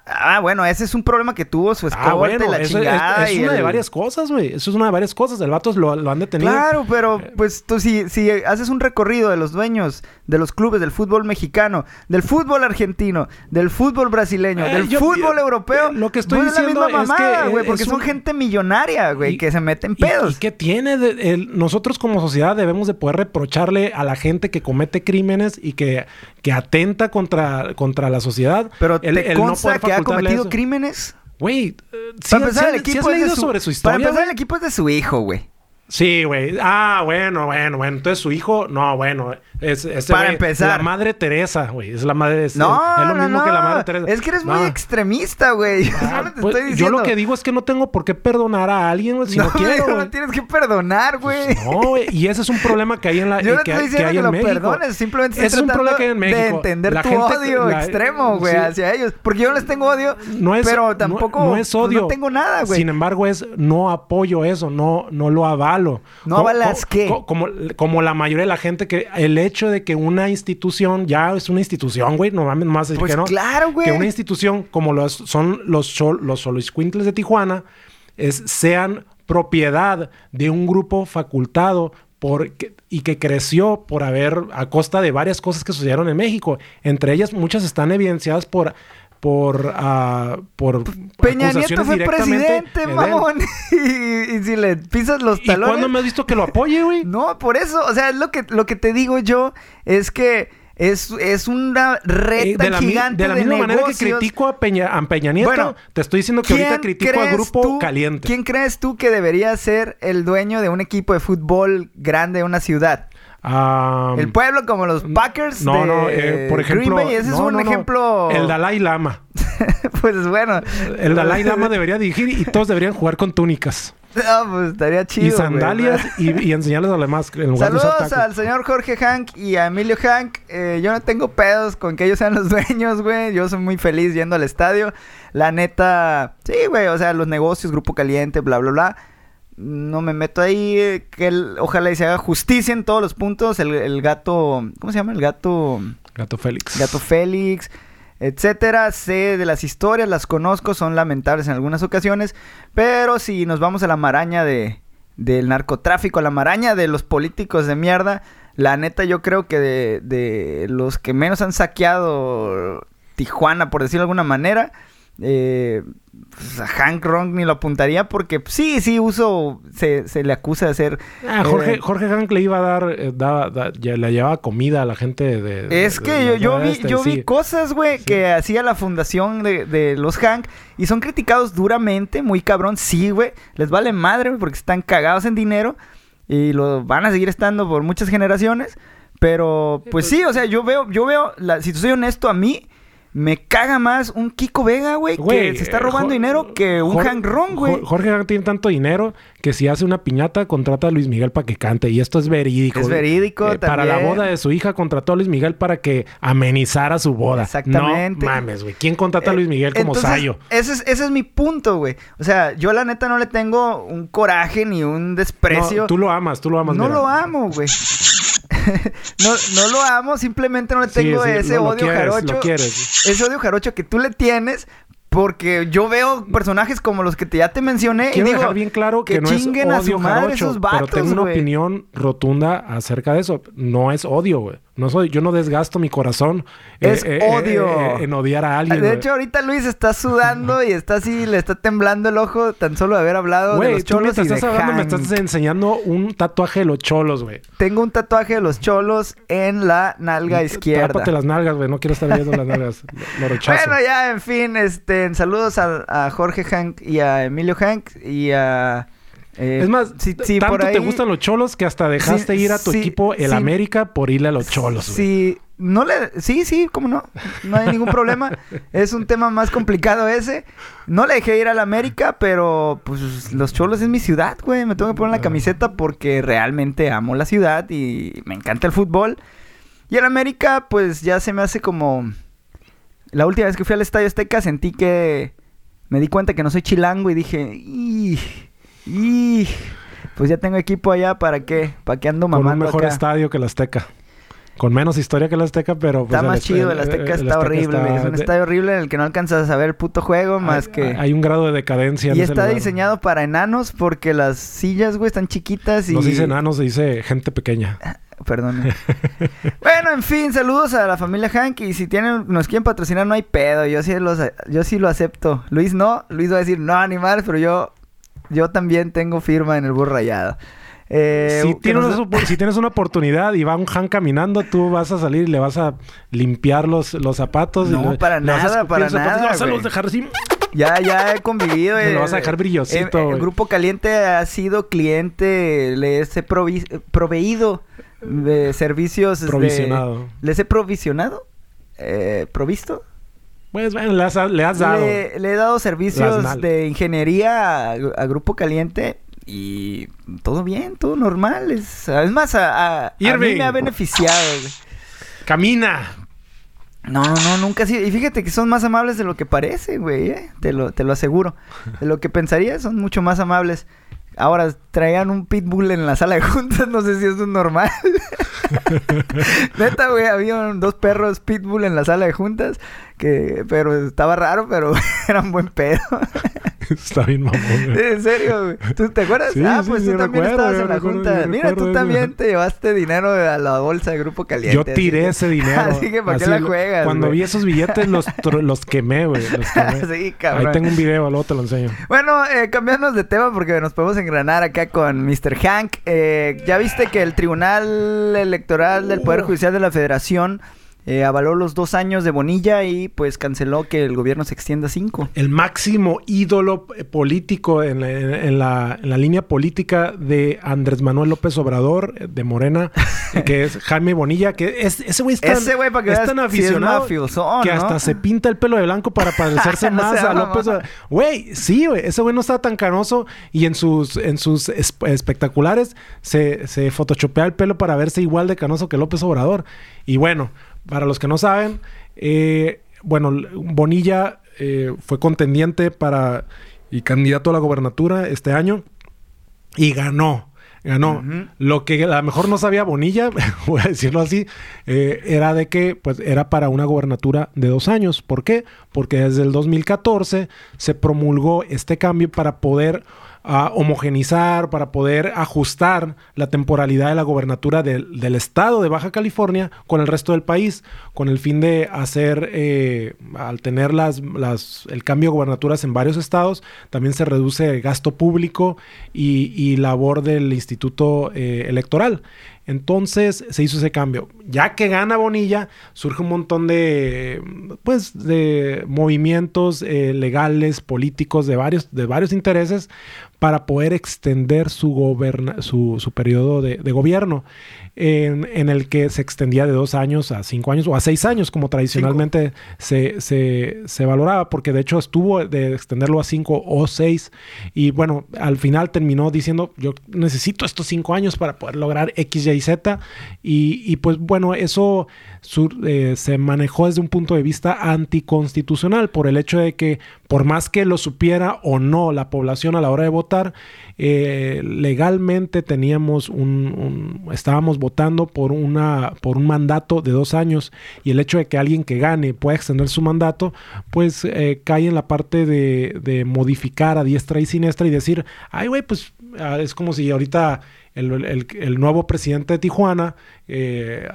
Speaker 1: Ah, bueno, ese es un problema que tuvo su escolta
Speaker 2: Ah, bueno,
Speaker 1: y la
Speaker 2: eso es,
Speaker 1: chingada.
Speaker 2: es
Speaker 1: y
Speaker 2: una de varias cosas, güey. Eso es una de varias cosas. El vato lo, lo han detenido.
Speaker 1: Claro, pero pues tú si, si haces un recorrido de los dueños de los clubes del fútbol mexicano, del fútbol argentino, del fútbol brasileño,
Speaker 2: Eh,
Speaker 1: del
Speaker 2: yo-
Speaker 1: fútbol
Speaker 2: yo-
Speaker 1: europeo,
Speaker 2: lo que estoy
Speaker 1: pues, es la
Speaker 2: diciendo
Speaker 1: misma
Speaker 2: es
Speaker 1: mamada,
Speaker 2: que
Speaker 1: güey,
Speaker 2: es
Speaker 1: porque son gente millonaria, güey,
Speaker 2: Y-
Speaker 1: que se meten
Speaker 2: ¿Y-
Speaker 1: pedos.
Speaker 2: ¿Y, qué tiene? de- el- nosotros como sociedad debemos de poder reprocharle a la gente que comete crímenes y que, que atenta contra, contra la sociedad.
Speaker 1: pero
Speaker 2: el-
Speaker 1: te
Speaker 2: el no
Speaker 1: consta
Speaker 2: poder
Speaker 1: que ha cometido
Speaker 2: eso.
Speaker 1: crímenes.
Speaker 2: Güey, eh, ¿sí,
Speaker 1: Para empezar, el equipo
Speaker 2: has
Speaker 1: es de
Speaker 2: leído
Speaker 1: su,
Speaker 2: sobre su
Speaker 1: Para
Speaker 2: historia?
Speaker 1: empezar,
Speaker 2: güey?
Speaker 1: el equipo es de su hijo, güey.
Speaker 2: Sí, güey. Ah, bueno, bueno, bueno. Entonces su hijo, no, bueno. Es,
Speaker 1: Para empezar.
Speaker 2: La madre Teresa, güey. Es la madre. Es,
Speaker 1: No,
Speaker 2: es lo
Speaker 1: no,
Speaker 2: mismo
Speaker 1: no.
Speaker 2: que la madre Teresa.
Speaker 1: Es que eres muy extremista, güey. <laughs> Yo
Speaker 2: Ah, pues, yo lo que digo es que no tengo por qué perdonar a alguien, güey, si no,
Speaker 1: no,
Speaker 2: quiero.
Speaker 1: no tienes que perdonar, güey.
Speaker 2: No, güey. Y ese es un problema que hay en la
Speaker 1: Yo no
Speaker 2: que,
Speaker 1: estoy
Speaker 2: que
Speaker 1: diciendo que, lo
Speaker 2: México.
Speaker 1: perdones, simplemente estoy
Speaker 2: es un problema que hay en
Speaker 1: de
Speaker 2: México.
Speaker 1: entender
Speaker 2: La
Speaker 1: tu
Speaker 2: gente-
Speaker 1: odio
Speaker 2: la-
Speaker 1: extremo, güey,
Speaker 2: sí.
Speaker 1: hacia ellos. Porque yo no les tengo odio,
Speaker 2: No es,
Speaker 1: pero tampoco
Speaker 2: no, es
Speaker 1: pues,
Speaker 2: odio.
Speaker 1: no tengo nada, güey.
Speaker 2: Sin embargo, es no apoyo eso, no, no lo avalo.
Speaker 1: ¿No avalas qué?
Speaker 2: co- Como, como la mayoría de la gente que el hecho de que una institución ya es una institución, güey, no mames más
Speaker 1: Pues
Speaker 2: que no.
Speaker 1: claro, güey.
Speaker 2: Que una institución como los, son los, chol- los de Tijuana es, sean propiedad de un grupo facultado por, y que creció por haber a costa de varias cosas que sucedieron en México. Entre ellas, muchas están evidenciadas por por ah, por
Speaker 1: Peña Nieto fue presidente, mamón. y, <laughs> y si le pisas los
Speaker 2: ¿Y
Speaker 1: talones...
Speaker 2: cuándo me has visto que lo apoye, güey?
Speaker 1: No, por eso, o sea, es lo que, lo que te digo yo es que es, es una red
Speaker 2: Eh, de la,
Speaker 1: gigante
Speaker 2: de la
Speaker 1: de
Speaker 2: misma manera que critico a Peña, a Peña Nieto,
Speaker 1: Bueno,
Speaker 2: te estoy diciendo que ahorita
Speaker 1: ¿Quién
Speaker 2: critico al grupo
Speaker 1: tú-
Speaker 2: caliente.
Speaker 1: ¿Quién crees tú que debería ser el dueño de un equipo de fútbol grande de una ciudad? El pueblo como los Packers
Speaker 2: no,
Speaker 1: de
Speaker 2: no, eh, por ejemplo.
Speaker 1: Green Bay. Ese es un
Speaker 2: no,
Speaker 1: ejemplo...
Speaker 2: El Dalai Lama. <laughs>
Speaker 1: pues bueno.
Speaker 2: El Dalai Lama <laughs> debería dirigir y todos deberían jugar con túnicas.
Speaker 1: No, pues estaría chido,
Speaker 2: y
Speaker 1: güey.
Speaker 2: sandalias y, y enseñarles a los demás en lugar de
Speaker 1: Saludos al señor Jorge Hank y a Emilio Hank. Eh, yo no tengo pedos con que ellos sean los <laughs> dueños, güey. Yo soy muy feliz yendo al estadio. La neta, sí, güey. O sea, los negocios, grupo caliente, bla, bla, bla. No me meto ahí. Que él, ojalá y se haga justicia en todos los puntos. El, el gato, ¿cómo se llama? El gato,
Speaker 2: Gato Félix.
Speaker 1: gato Félix, etcétera. Sé de las historias, las conozco, son lamentables en algunas ocasiones. Pero si nos vamos a la maraña de, del narcotráfico, a la maraña de los políticos de mierda, la neta yo creo que de, de los que menos han saqueado Tijuana, por decirlo de alguna manera, eh, pues, a Hank Ronk ni lo apuntaría porque pues, sí, sí, uso, se, se le acusa de ser...
Speaker 2: Ah, Jorge,
Speaker 1: eh,
Speaker 2: Jorge Hank le iba a dar, eh, daba- da- ya le llevaba comida a la gente de... de-
Speaker 1: Es
Speaker 2: de-
Speaker 1: que
Speaker 2: de-
Speaker 1: yo, vi,
Speaker 2: este,
Speaker 1: yo vi cosas, güey,
Speaker 2: Sí.
Speaker 1: que hacía la fundación de, de los Hank y son criticados duramente, muy cabrón, sí, güey. Les vale madre, porque están cagados en dinero y lo van a seguir estando por muchas generaciones. Pero, pues sí, o sea, yo veo, yo veo, la, si te soy honesto, a mí me caga más un Kiko Vega, güey, que se está
Speaker 2: eh,
Speaker 1: robando dinero que un
Speaker 2: Jor-
Speaker 1: Hank Ron, güey.
Speaker 2: Jor- Jorge Hank tiene tanto dinero que si hace una piñata contrata a Luis Miguel para que cante. Y esto es verídico.
Speaker 1: Es verídico
Speaker 2: Eh, Para la
Speaker 1: también.
Speaker 2: boda de su hija contrató a Luis Miguel para que amenizara su boda.
Speaker 1: Exactamente.
Speaker 2: No mames, güey. ¿Quién contrata a Luis Miguel como
Speaker 1: Entonces,
Speaker 2: Sayo?
Speaker 1: Ese es, ese es mi punto, güey. O sea, yo la neta no le tengo un coraje ni un desprecio.
Speaker 2: No, tú lo amas, tú lo amas.
Speaker 1: No
Speaker 2: mira.
Speaker 1: lo amo, güey. <laughs> no, no lo amo, simplemente no le tengo
Speaker 2: sí,
Speaker 1: ese
Speaker 2: no, lo
Speaker 1: odio
Speaker 2: quieres,
Speaker 1: jarocho.
Speaker 2: Lo quieres.
Speaker 1: Ese odio jarocho que tú le tienes. Porque yo veo personajes como los que te, ya te mencioné
Speaker 2: Quiero
Speaker 1: y digo
Speaker 2: dejar bien claro que, no es
Speaker 1: chinguen a su
Speaker 2: odio
Speaker 1: madre
Speaker 2: jarocho,
Speaker 1: esos
Speaker 2: pero
Speaker 1: vatos,
Speaker 2: tengo una opinión rotunda acerca de eso. No es odio, güey. No soy, yo no desgasto mi corazón eh,
Speaker 1: Es odio.
Speaker 2: en odiar a alguien.
Speaker 1: De hecho, ahorita Luis está sudando y está así, le está temblando el ojo tan solo de haber hablado de
Speaker 2: Güey,
Speaker 1: los
Speaker 2: tú
Speaker 1: cholos y de
Speaker 2: estás hablando me estás enseñando un tatuaje de los cholos, güey.
Speaker 1: Tengo un tatuaje de los cholos en la nalga izquierda.
Speaker 2: Tápate las nalgas, güey. No quiero estar viendo las nalgas. Lo, lo rechazo.
Speaker 1: Bueno, ya, en fin, este, saludos a, a Jorge Hank y a Emilio Hank y a... eh,
Speaker 2: es más,
Speaker 1: si- si
Speaker 2: tanto
Speaker 1: por
Speaker 2: te
Speaker 1: ahí-
Speaker 2: gustan los cholos que hasta dejaste
Speaker 1: Sí,
Speaker 2: ir a tu
Speaker 1: sí,
Speaker 2: equipo, el
Speaker 1: sí.
Speaker 2: América, por irle a los cholos.
Speaker 1: Si no le... Sí, sí, cómo no. No hay ningún problema. es un tema más complicado ese. No le dejé ir a la América, pero pues los cholos es mi ciudad, güey. Me tengo que poner la camiseta porque realmente amo la ciudad y me encanta el fútbol. Y el América, pues ya se me hace como... La última vez que fui al Estadio Azteca sentí que... Me di cuenta que no soy chilango y dije... "Ih, ih, Pues ya tengo equipo allá, ¿para qué? ¿Para qué ando
Speaker 2: Con un
Speaker 1: mamando
Speaker 2: mejor
Speaker 1: acá?
Speaker 2: estadio que el Azteca. Con menos historia que el Azteca, pero... pues,
Speaker 1: Está más chido, el Azteca está horrible.
Speaker 2: está-
Speaker 1: Es un estadio horrible en el que no alcanzas a ver el puto juego más
Speaker 2: hay,
Speaker 1: que...
Speaker 2: Hay un grado de decadencia en
Speaker 1: y está diseñado para enanos porque las sillas, güey, están chiquitas y...
Speaker 2: No se dice enanos, se dice gente pequeña.
Speaker 1: Perdón. <laughs> bueno, en fin, saludos a la familia Hank y si tienen, nos quieren patrocinar no hay pedo, yo sí, los, yo sí lo acepto. Luis no, Luis va a decir no animales, pero yo, yo también tengo firma en el burro rayado. Eh,
Speaker 2: si, tienes
Speaker 1: nos-
Speaker 2: una, si tienes una oportunidad y va un Han caminando, tú vas a salir y le vas a limpiar los, los zapatos. y
Speaker 1: No,
Speaker 2: le-
Speaker 1: para
Speaker 2: le vas a
Speaker 1: nada, para
Speaker 2: los zapatos y
Speaker 1: nada,
Speaker 2: vas a los dejar así.
Speaker 1: Ya, ya he convivido.
Speaker 2: Me <laughs> lo
Speaker 1: eh,
Speaker 2: vas a dejar brillosito,
Speaker 1: eh, El. Grupo Caliente ha sido cliente, les he proveído de servicios. de-
Speaker 2: Provisionado.
Speaker 1: ¿Les he provisionado? Eh, ¿Provisto?
Speaker 2: Pues bueno, le has, le has dado.
Speaker 1: Le, le he dado servicios de ingeniería a, a Grupo Caliente y todo bien, todo normal. Es, es más, a, a- a mí me ha beneficiado.
Speaker 2: Camina.
Speaker 1: No, no, no, nunca ha sido. Y fíjate que son más amables de lo que parece, güey, ¿eh? Te lo, te lo aseguro. De lo que pensaría, son mucho más amables. Ahora, traían un pitbull en la sala de juntas, <laughs> no sé si eso es normal. <laughs> <laughs> Neta, güey, había dos perros pitbull en la sala de juntas, que, pero estaba raro, pero <laughs> eran buen pedo. <laughs>
Speaker 2: Está bien, mamón. güey.
Speaker 1: en serio, güey. ¿Tú te acuerdas?
Speaker 2: Sí,
Speaker 1: ah,
Speaker 2: sí,
Speaker 1: pues
Speaker 2: sí,
Speaker 1: tú también
Speaker 2: recuerdo,
Speaker 1: estabas en la junta. Mira,
Speaker 2: recuerdo
Speaker 1: tú también te llevaste dinero a la bolsa de Grupo Caliente.
Speaker 2: Yo tiré
Speaker 1: que-
Speaker 2: ese dinero.
Speaker 1: Así que, ¿para qué la juegas,
Speaker 2: Cuando
Speaker 1: güey?
Speaker 2: vi esos billetes, los, los quemé, güey. Los quemé.
Speaker 1: Sí, cabrón.
Speaker 2: Ahí tengo un video, luego te lo enseño.
Speaker 1: Bueno, eh, cambiarnos de tema porque nos podemos engranar acá con Mr. Hank. Eh, ya viste que el Tribunal Electoral del Poder Judicial de la Federación eh, avaló los dos años de Bonilla y pues canceló que el gobierno se extienda a cinco.
Speaker 2: El máximo ídolo eh, político en la, en la, en la línea política de Andrés Manuel López Obrador, eh, de Morena, <laughs> que es Jaime Bonilla, que es, ese güey es tan,
Speaker 1: Ese güey, para que
Speaker 2: es tan
Speaker 1: si es
Speaker 2: aficionado que
Speaker 1: ¿no?
Speaker 2: hasta se pinta el pelo de blanco para parecerse <laughs>
Speaker 1: No
Speaker 2: más a López. Obrador. Güey, sí, güey. Ese güey no estaba tan canoso y en sus, en sus es- espectaculares se, se photoshopea el pelo para verse igual de canoso que López Obrador. Y bueno, para los que no saben, eh, bueno, Bonilla eh, fue contendiente para y candidato a la gobernatura este año y ganó. Ganó. Lo que a lo mejor no sabía Bonilla, <laughs> voy a decirlo así, eh, era de que pues era para una gobernatura de dos años. ¿Por qué? Porque desde el 2014 se promulgó este cambio para poder ah, homogenizar, para poder ajustar la temporalidad de la gobernatura del, del estado de Baja California con el resto del país, con el fin de hacer, eh, al tener las, las, el cambio de gobernaturas en varios estados, también se reduce gasto público y, y labor del Instituto eh, Electoral. Entonces se hizo ese cambio. Ya que gana Bonilla, surge un montón de, pues, de movimientos eh, legales, políticos, de varios, de varios intereses para poder extender su, su, su periodo de, de gobierno, en, en el que se extendía de dos años a cinco años o a seis años, como tradicionalmente se, se, se valoraba, porque de hecho estuvo de extenderlo a cinco o seis, y bueno, al final terminó diciendo, yo necesito estos cinco años para poder lograr X, Y, Z, y, y pues bueno, eso eh, se manejó desde un punto de vista anticonstitucional, por el hecho de que por más que lo supiera o no la población a la hora de votar, eh, legalmente teníamos un, estábamos votando por una por un mandato de dos años y el hecho de que alguien que gane pueda extender su mandato pues eh, cae en la parte de, modificar a diestra y siniestra y decir ay güey pues ah, es como si ahorita el, nuevo presidente de Tijuana eh,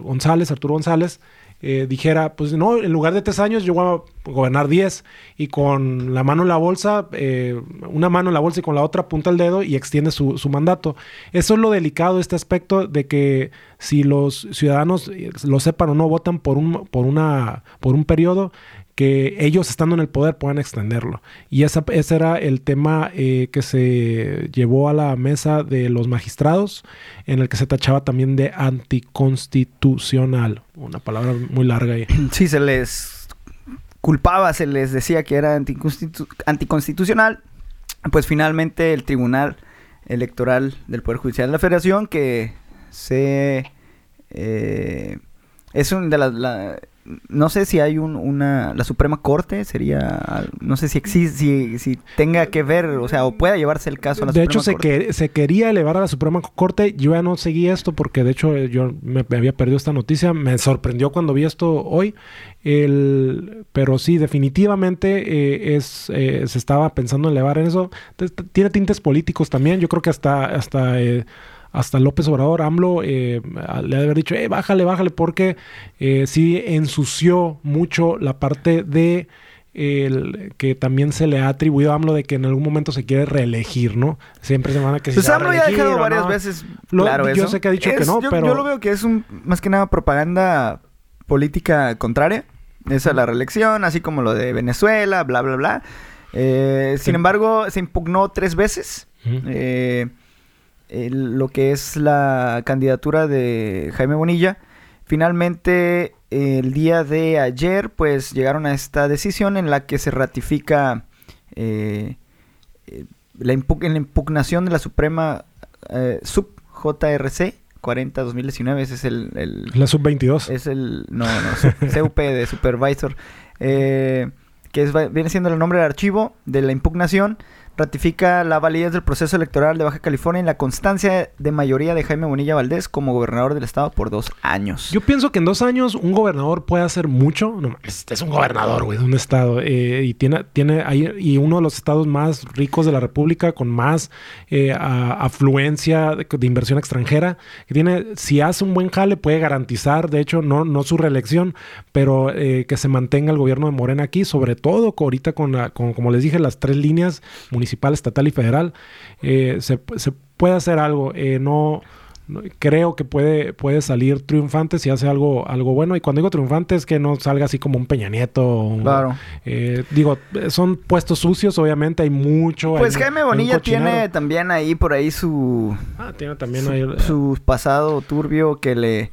Speaker 2: González Arturo González eh, dijera, pues no, en lugar de tres años yo voy a gobernar diez y con la mano en la bolsa, eh, una mano en la bolsa y con la otra apunta el dedo y extiende su, mandato. Eso es lo delicado de este aspecto de que si los ciudadanos eh, lo sepan o no votan por un, por una, por un periodo, que ellos estando en el poder puedan extenderlo. Y ese era el tema eh, que se llevó a la mesa de los magistrados, en el que se tachaba también de anticonstitucional. Una palabra muy larga ahí. <clears throat>
Speaker 1: Sí, se les culpaba, se les decía que era anticonstitu- anticonstitucional. Pues finalmente el Tribunal Electoral del Poder Judicial de la Federación, que se... eh, es un de las... la- no sé si hay un, una... La Suprema Corte sería... No sé si existe, si, si tenga que ver, o sea, o pueda llevarse el caso a la
Speaker 2: de
Speaker 1: Suprema
Speaker 2: hecho,
Speaker 1: Corte.
Speaker 2: que- se quería elevar a la Suprema Corte. Yo ya no seguí esto porque, de hecho, yo me, me había perdido esta noticia. Me sorprendió cuando vi esto hoy. El, pero sí, definitivamente eh, es, eh, se estaba pensando en elevar en eso. Tiene tintes políticos también. Yo creo que hasta, hasta, eh, hasta López Obrador, AMLO, eh, le ha de haber dicho, eh, bájale, bájale, porque eh, sí ensució mucho la parte de el que también se le ha atribuido a AMLO de que en algún momento se quiere reelegir, ¿no? Siempre se van a que
Speaker 1: Pues
Speaker 2: se
Speaker 1: AMLO ya ha dejado varias
Speaker 2: no.
Speaker 1: veces
Speaker 2: Lo-
Speaker 1: claro
Speaker 2: yo
Speaker 1: eso.
Speaker 2: sé que ha dicho que no,
Speaker 1: yo,
Speaker 2: pero-
Speaker 1: Yo lo veo que es un, más que nada propaganda política contraria. Esa es la reelección, así como lo de Venezuela, bla, bla, bla. Eh, sin embargo, se impugnó tres veces
Speaker 2: Ujú.
Speaker 1: eh, el- lo que es la candidatura de Jaime Bonilla. Finalmente, el día de ayer, pues llegaron a esta decisión en la que se ratifica eh, eh, la, impugnación de la Suprema eh, Sub JRC 40-2019. Ese es el, el-
Speaker 2: La sub-22.
Speaker 1: es el no, no, <laughs> CUP de Supervisor, eh, que es, viene siendo el nombre del archivo de la impugnación, ratifica la validez del proceso electoral de Baja California y la constancia de mayoría de Jaime Bonilla Valdés como gobernador del estado por dos años.
Speaker 2: Yo pienso que en dos años un gobernador puede hacer mucho. No, mames, es un gobernador, güey, de un estado. eh, y tiene, tiene ahí, y uno de los estados más ricos de la República, con más eh, afluencia de, inversión extranjera. Que tiene, si hace un buen jale, puede garantizar, de hecho, no, no su reelección, pero eh, que se mantenga el gobierno de Morena aquí, sobre todo ahorita con, la- con, como les dije, las tres líneas municipal, estatal y federal. eh, se, se puede hacer algo. eh, no. creo que puede, puede salir triunfante si hace algo, algo bueno. Y cuando digo triunfante es que no salga así como un Peña Nieto.
Speaker 1: Claro.
Speaker 2: Eh, digo, son puestos sucios, obviamente, hay mucho.
Speaker 1: Pues
Speaker 2: hay-
Speaker 1: Jaime Bonilla tiene también ahí por ahí su,
Speaker 2: Ah, tiene también
Speaker 1: su,
Speaker 2: ahí.
Speaker 1: su pasado turbio que le,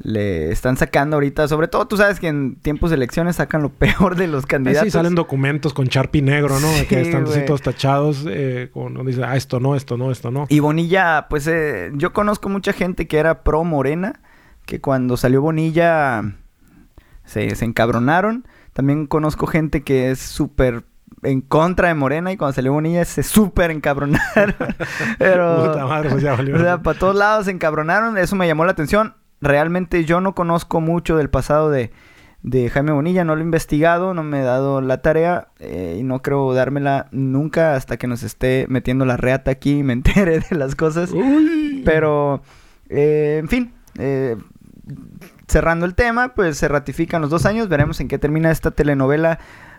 Speaker 1: le están sacando ahorita. Sobre todo, tú sabes que en tiempos de elecciones sacan lo <laughs> peor de los candidatos.
Speaker 2: sí, salen documentos con Sharpie negro, ¿no?
Speaker 1: Sí,
Speaker 2: que están así todos tachados. Eh, con, dice, ah, esto no, esto no, esto no.
Speaker 1: Y Bonilla, pues eh, yo conozco mucha gente que era pro Morena, que cuando salió Bonilla se, se encabronaron. También conozco gente que es súper en contra de Morena y cuando salió Bonilla se súper encabronaron. <laughs> Pero,
Speaker 2: Puta madre, pues ya valió.
Speaker 1: o sea, para todos lados se encabronaron. Eso me llamó la atención. Realmente yo no conozco mucho del pasado de, de Jaime Bonilla, no lo he investigado, no me he dado la tarea eh, y no creo dármela nunca hasta que nos esté metiendo la reata aquí y me <laughs> entere de las cosas.
Speaker 2: Uy.
Speaker 1: Pero, eh, en fin, eh, cerrando el tema, pues se ratifican los dos años, veremos en qué termina esta telenovela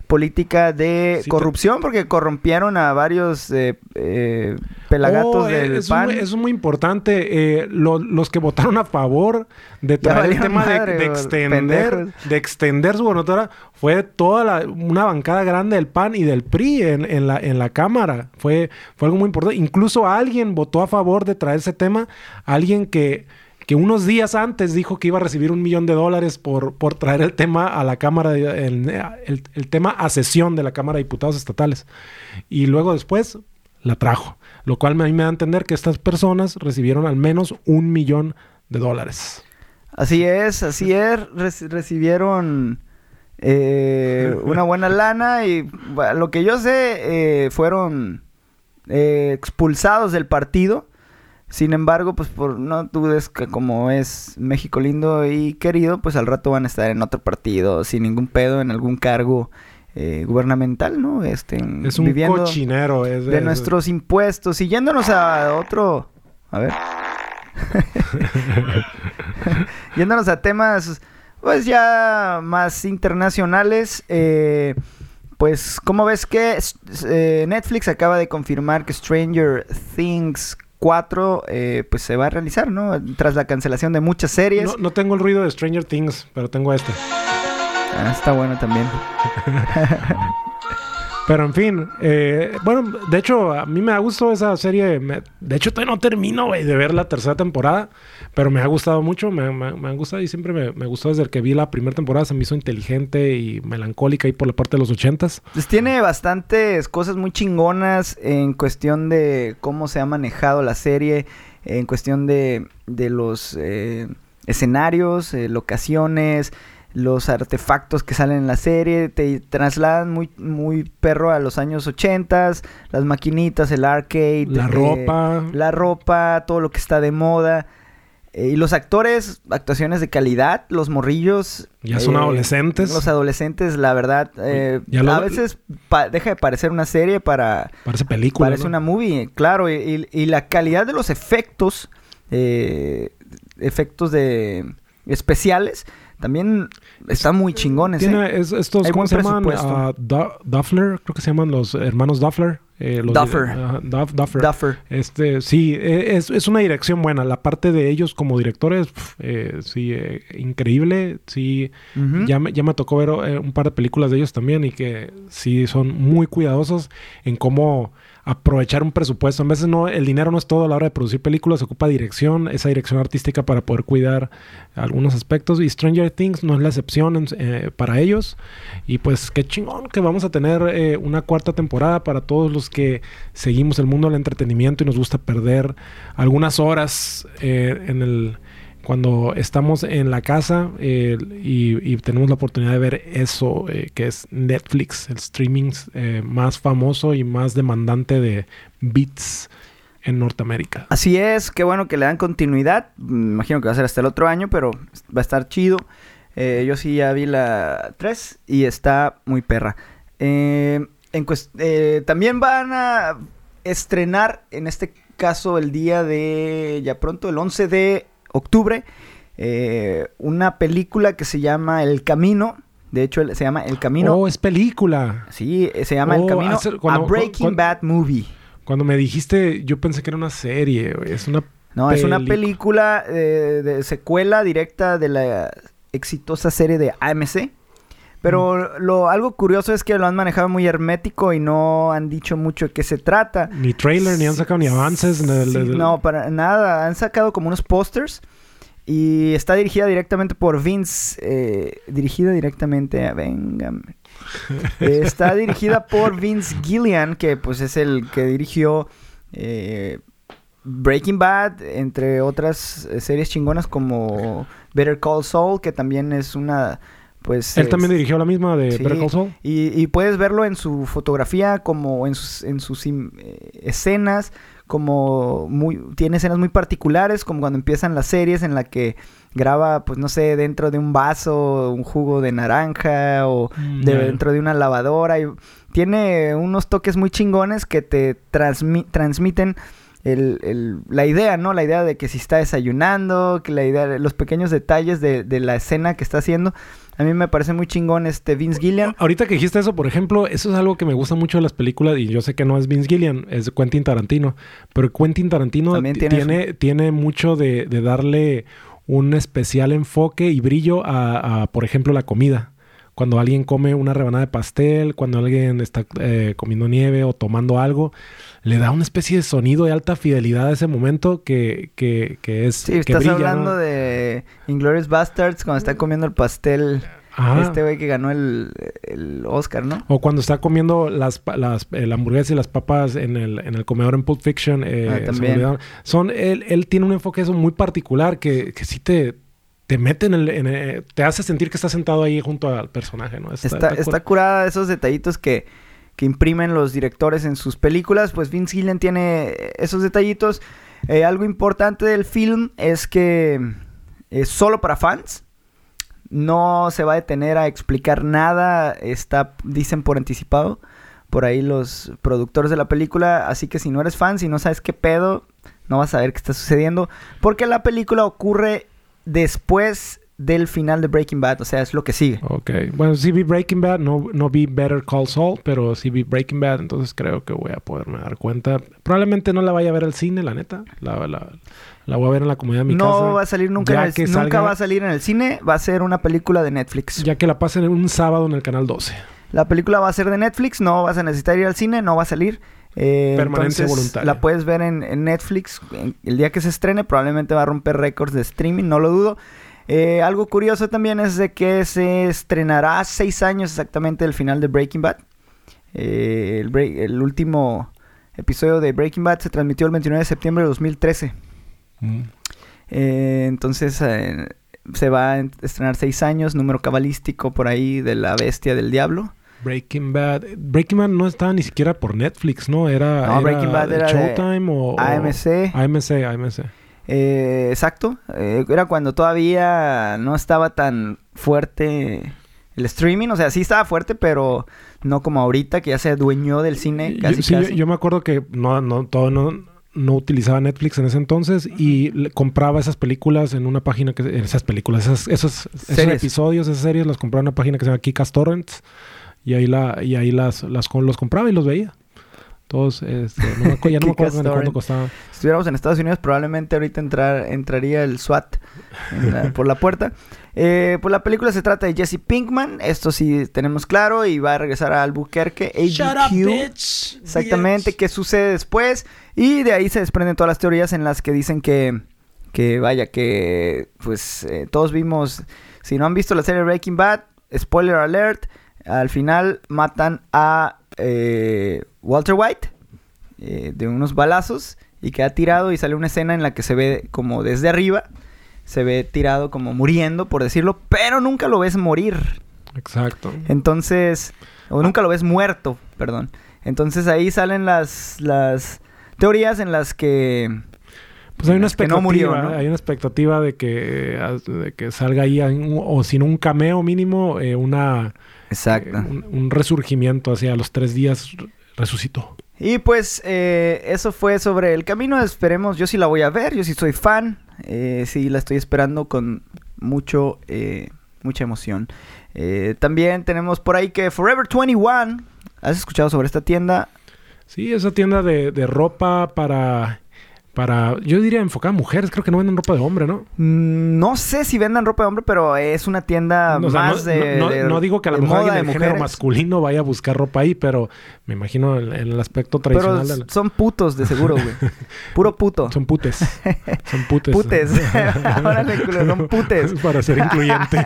Speaker 1: política de
Speaker 2: Sí, te-
Speaker 1: corrupción, porque corrompieron a varios eh, eh, pelagatos
Speaker 2: Oh, eh,
Speaker 1: del PAN.
Speaker 2: Es, eso es muy importante. Eh, lo- los que votaron a favor de traer el tema de-
Speaker 1: madre,
Speaker 2: de,
Speaker 1: güey,
Speaker 2: extender,
Speaker 1: pendejos.
Speaker 2: de extender su gobernatura fue toda la- una bancada grande del PAN y del PRI en, en la, en la Cámara. Fue, fue algo muy importante. Incluso alguien votó a favor de traer ese tema. Alguien que, que unos días antes dijo que iba a recibir un millón de dólares por, por traer el tema a la Cámara, de- el, el- el tema a sesión de la Cámara de Diputados Estatales. Y luego después la trajo. Lo cual a mí me da a entender que estas personas recibieron al menos un millón de dólares.
Speaker 1: Así es, así es. Reci- recibieron eh, una buena <laughs> lana y lo que yo sé eh, fueron eh, expulsados del partido. Sin embargo, pues por no dudes que como es México lindo y querido, pues al rato van a estar en otro partido sin ningún pedo en algún cargo eh, gubernamental, ¿no? Este,
Speaker 2: Es un
Speaker 1: viviendo
Speaker 2: cochinero. Es,
Speaker 1: de
Speaker 2: es-
Speaker 1: nuestros impuestos y yéndonos a otro, a ver, <laughs> yéndonos a temas pues ya más internacionales, eh, pues como ves que eh, Netflix acaba de confirmar que Stranger Things 4 eh, pues se va a realizar, ¿no? Tras la cancelación de muchas series.
Speaker 2: No, no tengo el ruido de Stranger Things, pero tengo este.
Speaker 1: Ah, está bueno también. <laughs>
Speaker 2: Pero en fin, eh, bueno, de hecho, a mí me ha gustado esa serie. de hecho, todavía no termino, de ver la tercera temporada, pero me ha gustado mucho, me, me- ha gustado y siempre me, gustó desde que vi la primera temporada. Se me hizo inteligente y melancólica ahí por la parte de los ochentas.
Speaker 1: Pues tiene bastantes cosas muy chingonas en cuestión de cómo se ha manejado la serie, en cuestión de, de los eh, escenarios, eh, locaciones, los artefactos que salen en la serie, te trasladan muy, muy perro a los años ochentas, las maquinitas, el arcade,
Speaker 2: La
Speaker 1: eh,
Speaker 2: ropa.
Speaker 1: la ropa, todo lo que está de moda. Eh, y los actores, actuaciones de calidad, los morrillos.
Speaker 2: Ya son adolescentes.
Speaker 1: Los adolescentes, la verdad, eh,
Speaker 2: Ya lo-
Speaker 1: a veces deja de parecer una serie para...
Speaker 2: Parece película.
Speaker 1: Parece
Speaker 2: ¿no?
Speaker 1: una movie, claro. Y, y- y la calidad de los efectos, eh, efectos de especiales, también están muy chingones.
Speaker 2: Tiene
Speaker 1: ¿eh?
Speaker 2: es- estos,
Speaker 1: Hay
Speaker 2: ¿cómo se llaman? Du- Duffler, creo que se llaman los hermanos Duffler. eh, los
Speaker 1: Duffer.
Speaker 2: Duff- Duffer.
Speaker 1: Duffer.
Speaker 2: Este, sí, eh, es, es una dirección buena. La parte de ellos como directores, pf, eh, sí, eh, increíble. Sí, ya, me, ya me tocó ver eh, un par de películas de ellos también y que sí son muy cuidadosos en cómo aprovechar un presupuesto. A veces no, el dinero no es todo a la hora de producir películas, se ocupa dirección, esa dirección artística para poder cuidar algunos aspectos. Y Stranger Things no es la excepción en- eh, para ellos. Y pues qué chingón que vamos a tener eh, una cuarta temporada para todos los que seguimos el mundo del entretenimiento y nos gusta perder algunas horas eh, en el cuando estamos en la casa eh, y, tenemos la oportunidad de ver eso eh, que es Netflix, el streaming eh, más famoso y más demandante de bits en Norteamérica.
Speaker 1: Así es, qué bueno que le dan continuidad. Me imagino que va a ser hasta el otro año, pero va a estar chido. Yo sí ya vi la 3 y está muy perra. Eh, en también van a estrenar, en este caso, el día de, ya pronto, el 11 de octubre, eh, una película que se llama El Camino. De hecho, se llama El Camino.
Speaker 2: Oh, es película.
Speaker 1: Sí, eh, se llama El
Speaker 2: Oh,
Speaker 1: Camino.
Speaker 2: hace- cuando-
Speaker 1: a Breaking
Speaker 2: cuando-
Speaker 1: Bad Movie.
Speaker 2: Cuando me dijiste, yo pensé que era una serie, güey. Es una
Speaker 1: No, es una película eh, de secuela directa de la exitosa serie de AMC. Pero
Speaker 2: Mm.
Speaker 1: lo algo curioso es que lo han manejado muy hermético y no han dicho mucho de qué se trata.
Speaker 2: Ni trailer, ni han sacado ni avances. ni el-
Speaker 1: Sí,
Speaker 2: el-
Speaker 1: no, para nada. Han sacado como unos pósters y está dirigida directamente por Vince. eh, dirigida directamente a... Eh, <laughs> está dirigida por Vince Gillian, que pues es el que dirigió eh, Breaking Bad, entre otras eh, series chingonas como Better Call Saul, que también es una... Pues,
Speaker 2: Él
Speaker 1: es-
Speaker 2: también dirigió la misma de
Speaker 1: Sí.
Speaker 2: Better Call Saul.
Speaker 1: y, y puedes verlo en su fotografía, como en sus, en sus eh, escenas, como muy, tiene escenas muy particulares, como cuando empiezan las series en la que graba, pues no sé, dentro de un vaso, un jugo de naranja o
Speaker 2: Mm,
Speaker 1: de- dentro de una lavadora. Y tiene unos toques muy chingones que te transmi- transmiten el, el- la idea, ¿no? La idea de que si está desayunando, que la idea de los pequeños detalles de, de la escena que está haciendo. A mí me parece muy chingón este Vince Gillian.
Speaker 2: Ahorita que dijiste eso, por ejemplo, eso es algo que me gusta mucho de las películas y yo sé que no es Vince Gillian, es Quentin Tarantino, pero Quentin Tarantino
Speaker 1: tiene
Speaker 2: tiene, tiene, mucho de, de darle un especial enfoque y brillo a, a, por ejemplo, la comida. Cuando alguien come una rebanada de pastel, cuando alguien está eh, comiendo nieve o tomando algo, le da una especie de sonido de alta fidelidad a ese momento que, que, que es...
Speaker 1: Sí,
Speaker 2: que
Speaker 1: estás
Speaker 2: brilla,
Speaker 1: hablando
Speaker 2: ¿no?
Speaker 1: de Inglourious Bastards cuando está comiendo el pastel.
Speaker 2: Ajá.
Speaker 1: Este güey que ganó el, el Oscar, ¿no?
Speaker 2: O cuando está comiendo las, las la hamburguesa y las papas en el, en el comedor en Pulp Fiction. eh,
Speaker 1: Ah, también.
Speaker 2: Son, él, él tiene un enfoque eso muy particular que, que sí te, te mete en el, en el- Te hace sentir que estás sentado ahí junto al personaje, ¿no?
Speaker 1: Está,
Speaker 2: cura-
Speaker 1: está curada esos detallitos que, que imprimen los directores en sus películas. Pues Vince Gillian tiene esos detallitos. Eh, algo importante del film es que es solo para fans. No se va a detener a explicar nada. Está, dicen por anticipado, por ahí los productores de la película. Así que si no eres fan, si no sabes qué pedo, no vas a saber qué está sucediendo. Porque la película ocurre después del final de Breaking Bad. O sea, es lo que sigue.
Speaker 2: Ok. Bueno, sí vi Breaking Bad, no, no vi Better Call Saul, pero sí vi Breaking Bad, entonces creo que voy a poderme dar cuenta. Probablemente no la vaya a ver al cine, la neta. La, la, la voy a ver en la comodidad de mi
Speaker 1: no
Speaker 2: casa.
Speaker 1: va a salir nunca en el,
Speaker 2: que
Speaker 1: nunca va a salir en el cine, va a ser una película de Netflix.
Speaker 2: Ya que la pasen un sábado en el canal 12.
Speaker 1: La película va a ser de Netflix, no vas a necesitar ir al cine, no va a salir. Eh,
Speaker 2: Permanencia
Speaker 1: entonces,
Speaker 2: voluntaria.
Speaker 1: La puedes ver en, en Netflix en- el día que se estrene, probablemente va a romper récords de streaming, no lo dudo. Eh, algo curioso también es de que se estrenará seis años exactamente del final de Breaking Bad. Eh, el, break- el último episodio de Breaking Bad se transmitió el 29 de septiembre de 2013.
Speaker 2: Mm.
Speaker 1: Eh, entonces se va a estrenar seis años, número cabalístico por ahí de la bestia del diablo.
Speaker 2: Breaking Bad. Breaking Bad no estaba ni siquiera por Netflix, ¿no? Era,
Speaker 1: No, Breaking Bad era de
Speaker 2: Showtime o, o-
Speaker 1: AMC.
Speaker 2: AMC, AMC.
Speaker 1: Eh, exacto. Eh, era cuando todavía no estaba tan fuerte el streaming. O sea, sí estaba fuerte, pero no como ahorita que ya se adueñó del cine
Speaker 2: Yo-
Speaker 1: casi
Speaker 2: sí, yo-
Speaker 1: casi.
Speaker 2: Yo, me acuerdo que no, no, todo no, no utilizaba Netflix en ese entonces y le- compraba esas películas en una página que... Esas películas, esas, esos, esos episodios, esas series, las compraba en una página que se llama Kikas Torrents y ahí, la, y ahí las, las, con- los compraba y los veía. Todos, este, no me acuerdo, ya no me <laughs> acuerdo cuánto costaba.
Speaker 1: Si estuviéramos en Estados Unidos, probablemente ahorita entrar, entraría el SWAT en la- por la puerta. Eh, pues la película se trata de Jesse Pinkman, esto sí tenemos claro, y va a regresar a Albuquerque, ABQ. Exactamente, qué sucede después. Y de ahí se desprenden todas las teorías en las que dicen que, que vaya, que pues eh, todos vimos, si no han visto la serie Breaking Bad, spoiler alert, al final matan a eh, Walter White eh, de unos balazos y queda tirado y sale una escena en la que se ve como desde arriba, se ve tirado como muriendo, por decirlo, pero nunca lo ves morir.
Speaker 2: Exacto.
Speaker 1: Entonces, o nunca lo ves muerto, perdón. Entonces ahí salen las, las teorías en las que...
Speaker 2: Pues hay una expectativa,
Speaker 1: no murió, ¿no?
Speaker 2: hay una expectativa de que, eh, de que salga ahí, o sin un cameo mínimo, eh, una,
Speaker 1: Exacto.
Speaker 2: eh, un, un resurgimiento hacia los tres días re- resucitó.
Speaker 1: Y pues eh, eso fue sobre el camino. Esperemos, yo sí la voy a ver, yo sí soy fan. Sí la estoy esperando con mucho, eh, mucha emoción. También tenemos por ahí que Forever 21. ¿Has escuchado sobre esta tienda?
Speaker 2: Sí, esa tienda de, de ropa para, para, yo diría enfocada a mujeres, creo que no venden ropa de hombre, ¿no?
Speaker 1: Mm, No sé si vendan ropa de hombre, pero es una tienda
Speaker 2: O sea,
Speaker 1: más
Speaker 2: no,
Speaker 1: de,
Speaker 2: no- no-
Speaker 1: de-
Speaker 2: no digo que a lo mejor alguien
Speaker 1: de
Speaker 2: del género masculino vaya a buscar ropa ahí, pero me imagino el aspecto
Speaker 1: Pero
Speaker 2: tradicional de la-
Speaker 1: son putos de seguro, güey. <laughs> Puro puto.
Speaker 2: Son putes. Son putes.
Speaker 1: Putes. <laughs> Órale, culo, son putes. <laughs>
Speaker 2: Para ser incluyente.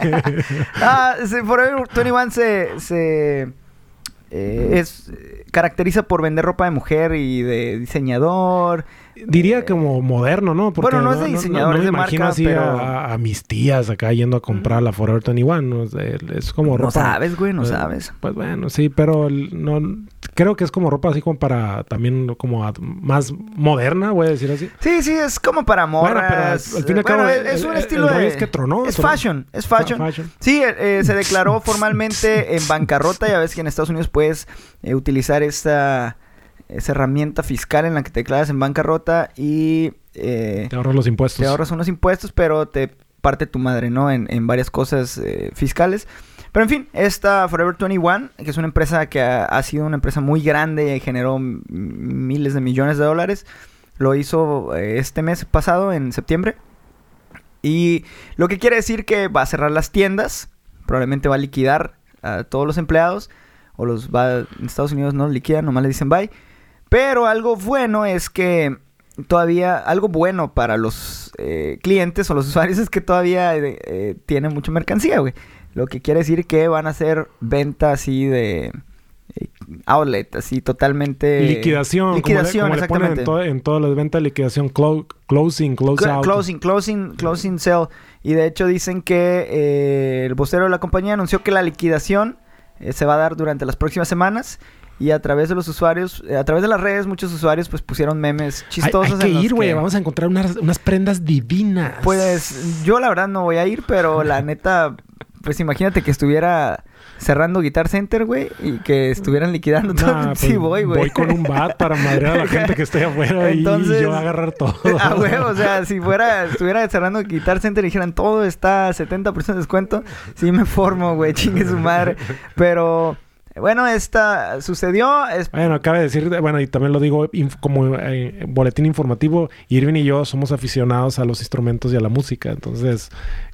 Speaker 1: Ah, sí, Forever 21 se, se eh, es, eh, caracteriza por vender ropa de mujer y de diseñador.
Speaker 2: Diría como moderno, ¿no?
Speaker 1: Bueno, no es de diseñador,
Speaker 2: me
Speaker 1: es de
Speaker 2: imagino
Speaker 1: marca,
Speaker 2: así
Speaker 1: pero-
Speaker 2: a, a mis tías acá yendo a comprar la Forever 21. ¿no? Es, es como ropa...
Speaker 1: No sabes, güey, no
Speaker 2: pues,
Speaker 1: sabes.
Speaker 2: Pues bueno, sí, pero no creo que es como ropa así como para también como a- más moderna, voy a decir así.
Speaker 1: Sí, sí, es como para
Speaker 2: Bueno, pero
Speaker 1: morras.
Speaker 2: al- al fin y al
Speaker 1: Bueno,
Speaker 2: cabo,
Speaker 1: es, un
Speaker 2: el-
Speaker 1: estilo
Speaker 2: el
Speaker 1: de...
Speaker 2: es que tronó,
Speaker 1: es
Speaker 2: tronó.
Speaker 1: fashion, es fashion.
Speaker 2: Fa- fashion.
Speaker 1: Sí, eh, eh, se declaró <laughs> formalmente en bancarrota. Ya ves que en Estados Unidos puedes eh, utilizar esta, esa herramienta fiscal en la que te declaras en bancarrota y eh,
Speaker 2: Te ahorras los impuestos.
Speaker 1: te ahorras unos impuestos, pero te parte tu madre, ¿no? En, en varias cosas eh, fiscales. Pero en fin, esta Forever 21, que es una empresa que ha, ha sido una empresa muy grande y generó miles de millones de dólares, lo hizo eh, este mes pasado, en septiembre. Y lo que quiere decir que va a cerrar las tiendas, probablemente va a liquidar a todos los empleados, o los va, en Estados Unidos no liquidan, nomás le dicen bye. Pero algo bueno es que todavía, algo bueno para los eh, clientes o los <laughs> usuarios es que todavía eh, eh, tienen mucha mercancía, güey. Lo que quiere decir que van a hacer venta así de eh, outlet, así totalmente...
Speaker 2: Liquidación.
Speaker 1: Liquidación,
Speaker 2: como le, como le ponen
Speaker 1: exactamente.
Speaker 2: en, todo- en todas las ventas, liquidación, clo- closing, close
Speaker 1: Cl-
Speaker 2: out.
Speaker 1: Closing, closing, closing sale. Y de hecho dicen que eh, el vocero de la compañía anunció que la liquidación eh, se va a dar durante las próximas semanas. Y a través de los usuarios, eh, a través de las redes, muchos usuarios pues pusieron memes chistosos.
Speaker 2: hay que ir, güey. Vamos a encontrar unas, unas prendas divinas.
Speaker 1: Pues yo la verdad no voy a ir, pero la <laughs> neta, pues imagínate que estuviera cerrando Guitar Center, güey, y que estuvieran liquidando todo.
Speaker 2: Nah, <laughs>
Speaker 1: sí
Speaker 2: pues,
Speaker 1: voy, güey.
Speaker 2: Voy con un bat para madrear a la gente que esté afuera
Speaker 1: Entonces-
Speaker 2: y yo agarrar todo. <laughs>
Speaker 1: Ah, güey, o sea, si fuera, estuviera cerrando Guitar Center y dijeran todo está 70% de descuento, sí me formo, güey, chingue su madre. Pero, bueno, esta sucedió. Es,
Speaker 2: Bueno, cabe decir, bueno, y también lo digo inf- como eh, boletín informativo, Irving y yo somos aficionados a los instrumentos y a la música. Entonces,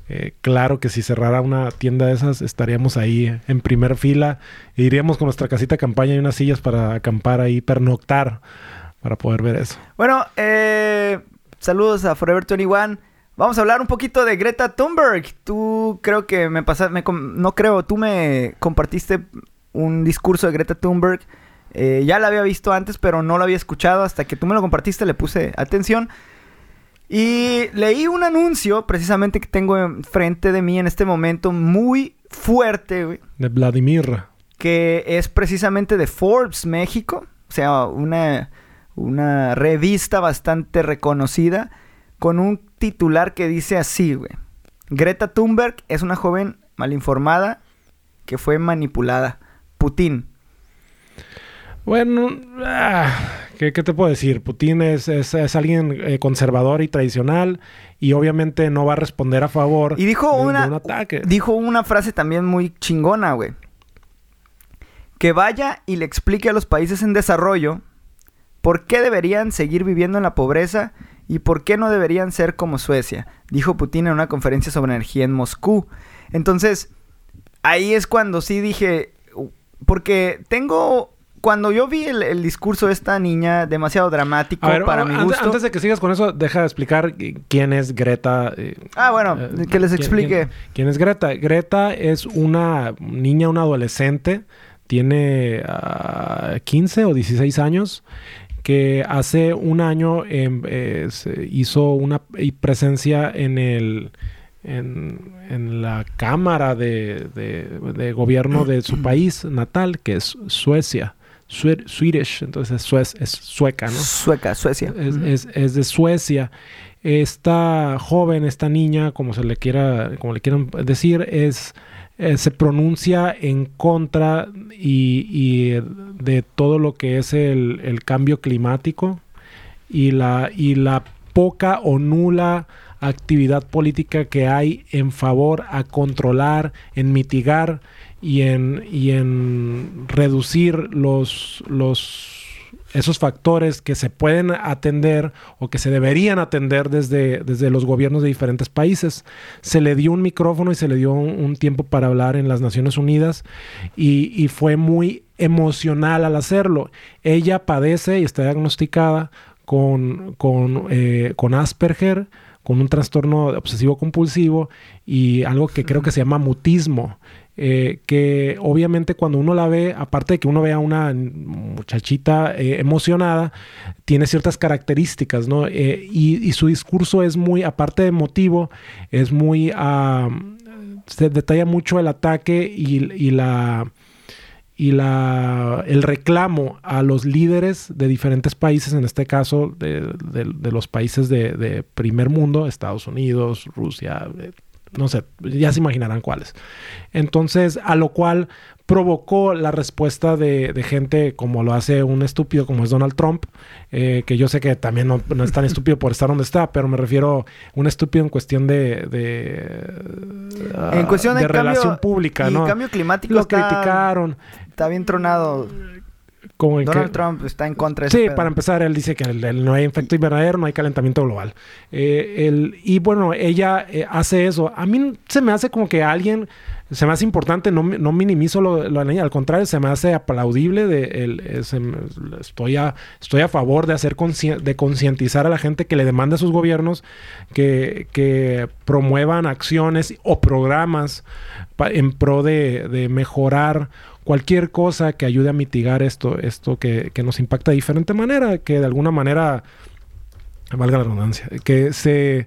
Speaker 2: eh, claro que si cerrara una tienda de esas, estaríamos ahí en primer fila. E iríamos con nuestra casita de campaña y unas sillas para acampar ahí, pernoctar, para poder ver eso.
Speaker 1: Bueno, eh, saludos a Forever 21. Vamos a hablar un poquito de Greta Thunberg. Tú creo que me pasaste, no creo, tú me compartiste un discurso de Greta Thunberg. Eh, ya la había visto antes, pero no lo había escuchado. Hasta que tú me lo compartiste, le puse atención. Y leí un anuncio, precisamente que tengo enfrente de mí en este momento, muy fuerte, güey
Speaker 2: De Vladimir.
Speaker 1: que es precisamente de Forbes México, o sea, una, una revista bastante reconocida, con un titular que dice así, güey. Greta Thunberg es una joven malinformada que fue manipulada. Putin.
Speaker 2: Bueno, ah, ¿qué, qué te puedo decir? Putin es, es, es alguien eh, conservador y tradicional y obviamente no va a responder a favor
Speaker 1: Y dijo
Speaker 2: de- de
Speaker 1: una,
Speaker 2: un ataque.
Speaker 1: dijo una frase también muy chingona, güey. Que vaya y le explique a los países en desarrollo por qué deberían seguir viviendo en la pobreza y por qué no deberían ser como Suecia, dijo Putin en una conferencia sobre energía en Moscú. Entonces, ahí es cuando sí dije, porque tengo, cuando yo vi el, el discurso de esta niña, demasiado dramático
Speaker 2: ver,
Speaker 1: para mi gusto.
Speaker 2: antes de que sigas con eso, deja de explicar eh, quién es Greta. eh,
Speaker 1: Ah, bueno,
Speaker 2: eh,
Speaker 1: que les explique.
Speaker 2: Quién, quién es Greta? Greta es una niña, una adolescente, tiene ah, 15 o 16 años, que hace un año em, eh, hizo una presencia en el... En, en la cámara de, de- de gobierno de su país natal, que es Suecia, Swe- Swedish, entonces es, suez- es sueca, ¿no?
Speaker 1: Sueca, Suecia.
Speaker 2: es,
Speaker 1: Ujú.
Speaker 2: es- es de Suecia. Esta joven, esta niña, como se le quiera, como le quieran decir, es eh, se pronuncia en contra y, y de todo lo que es el, el cambio climático y la, y la poca o nula actividad política que hay en favor a controlar, en mitigar y en, y en reducir los, los esos factores que se pueden atender o que se deberían atender desde, desde los gobiernos de diferentes países. Se le dio un micrófono y se le dio un, tiempo para hablar en las Naciones Unidas y, fue muy emocional al hacerlo. Ella padece y está diagnosticada con, con, eh, con Asperger, con un trastorno obsesivo compulsivo y algo que creo que se llama mutismo. Eh, que obviamente cuando uno la ve, aparte de que uno vea a una muchachita eh, emocionada, tiene ciertas características, ¿no? Eh, y, su discurso es muy, aparte de emotivo, es muy, se detalla mucho el ataque y, la y la, el reclamo a los líderes de diferentes países, en este caso de, los países de, de, primer mundo, Estados Unidos, Rusia, no sé, ya se imaginarán cuáles. Entonces, a lo cual provocó la respuesta de, gente como lo hace un estúpido como es Donald Trump, eh, que yo sé que también no, es tan estúpido por estar donde está, pero me refiero a un estúpido en cuestión de,
Speaker 1: en cuestión de,
Speaker 2: relación pública, ¿no?
Speaker 1: cambio climático
Speaker 2: lo criticaron.
Speaker 1: Está bien tronado. Donald Trump está en contra de
Speaker 2: Sí, para empezar, él dice que no hay efecto invernadero, no hay calentamiento global. Eh, y bueno, ella eh, hace eso. A mí se me hace como que alguien, se me hace importante, no, no minimizo lo, lo al contrario, se me hace aplaudible. De, el, estoy, a, estoy a favor de hacer de concientizar a la gente que le demanda a sus gobiernos que, que promuevan acciones o programas en pro de, de mejorar cualquier cosa que ayude a mitigar esto, esto que, nos impacta de diferente manera, que de alguna manera, valga la redundancia, que se,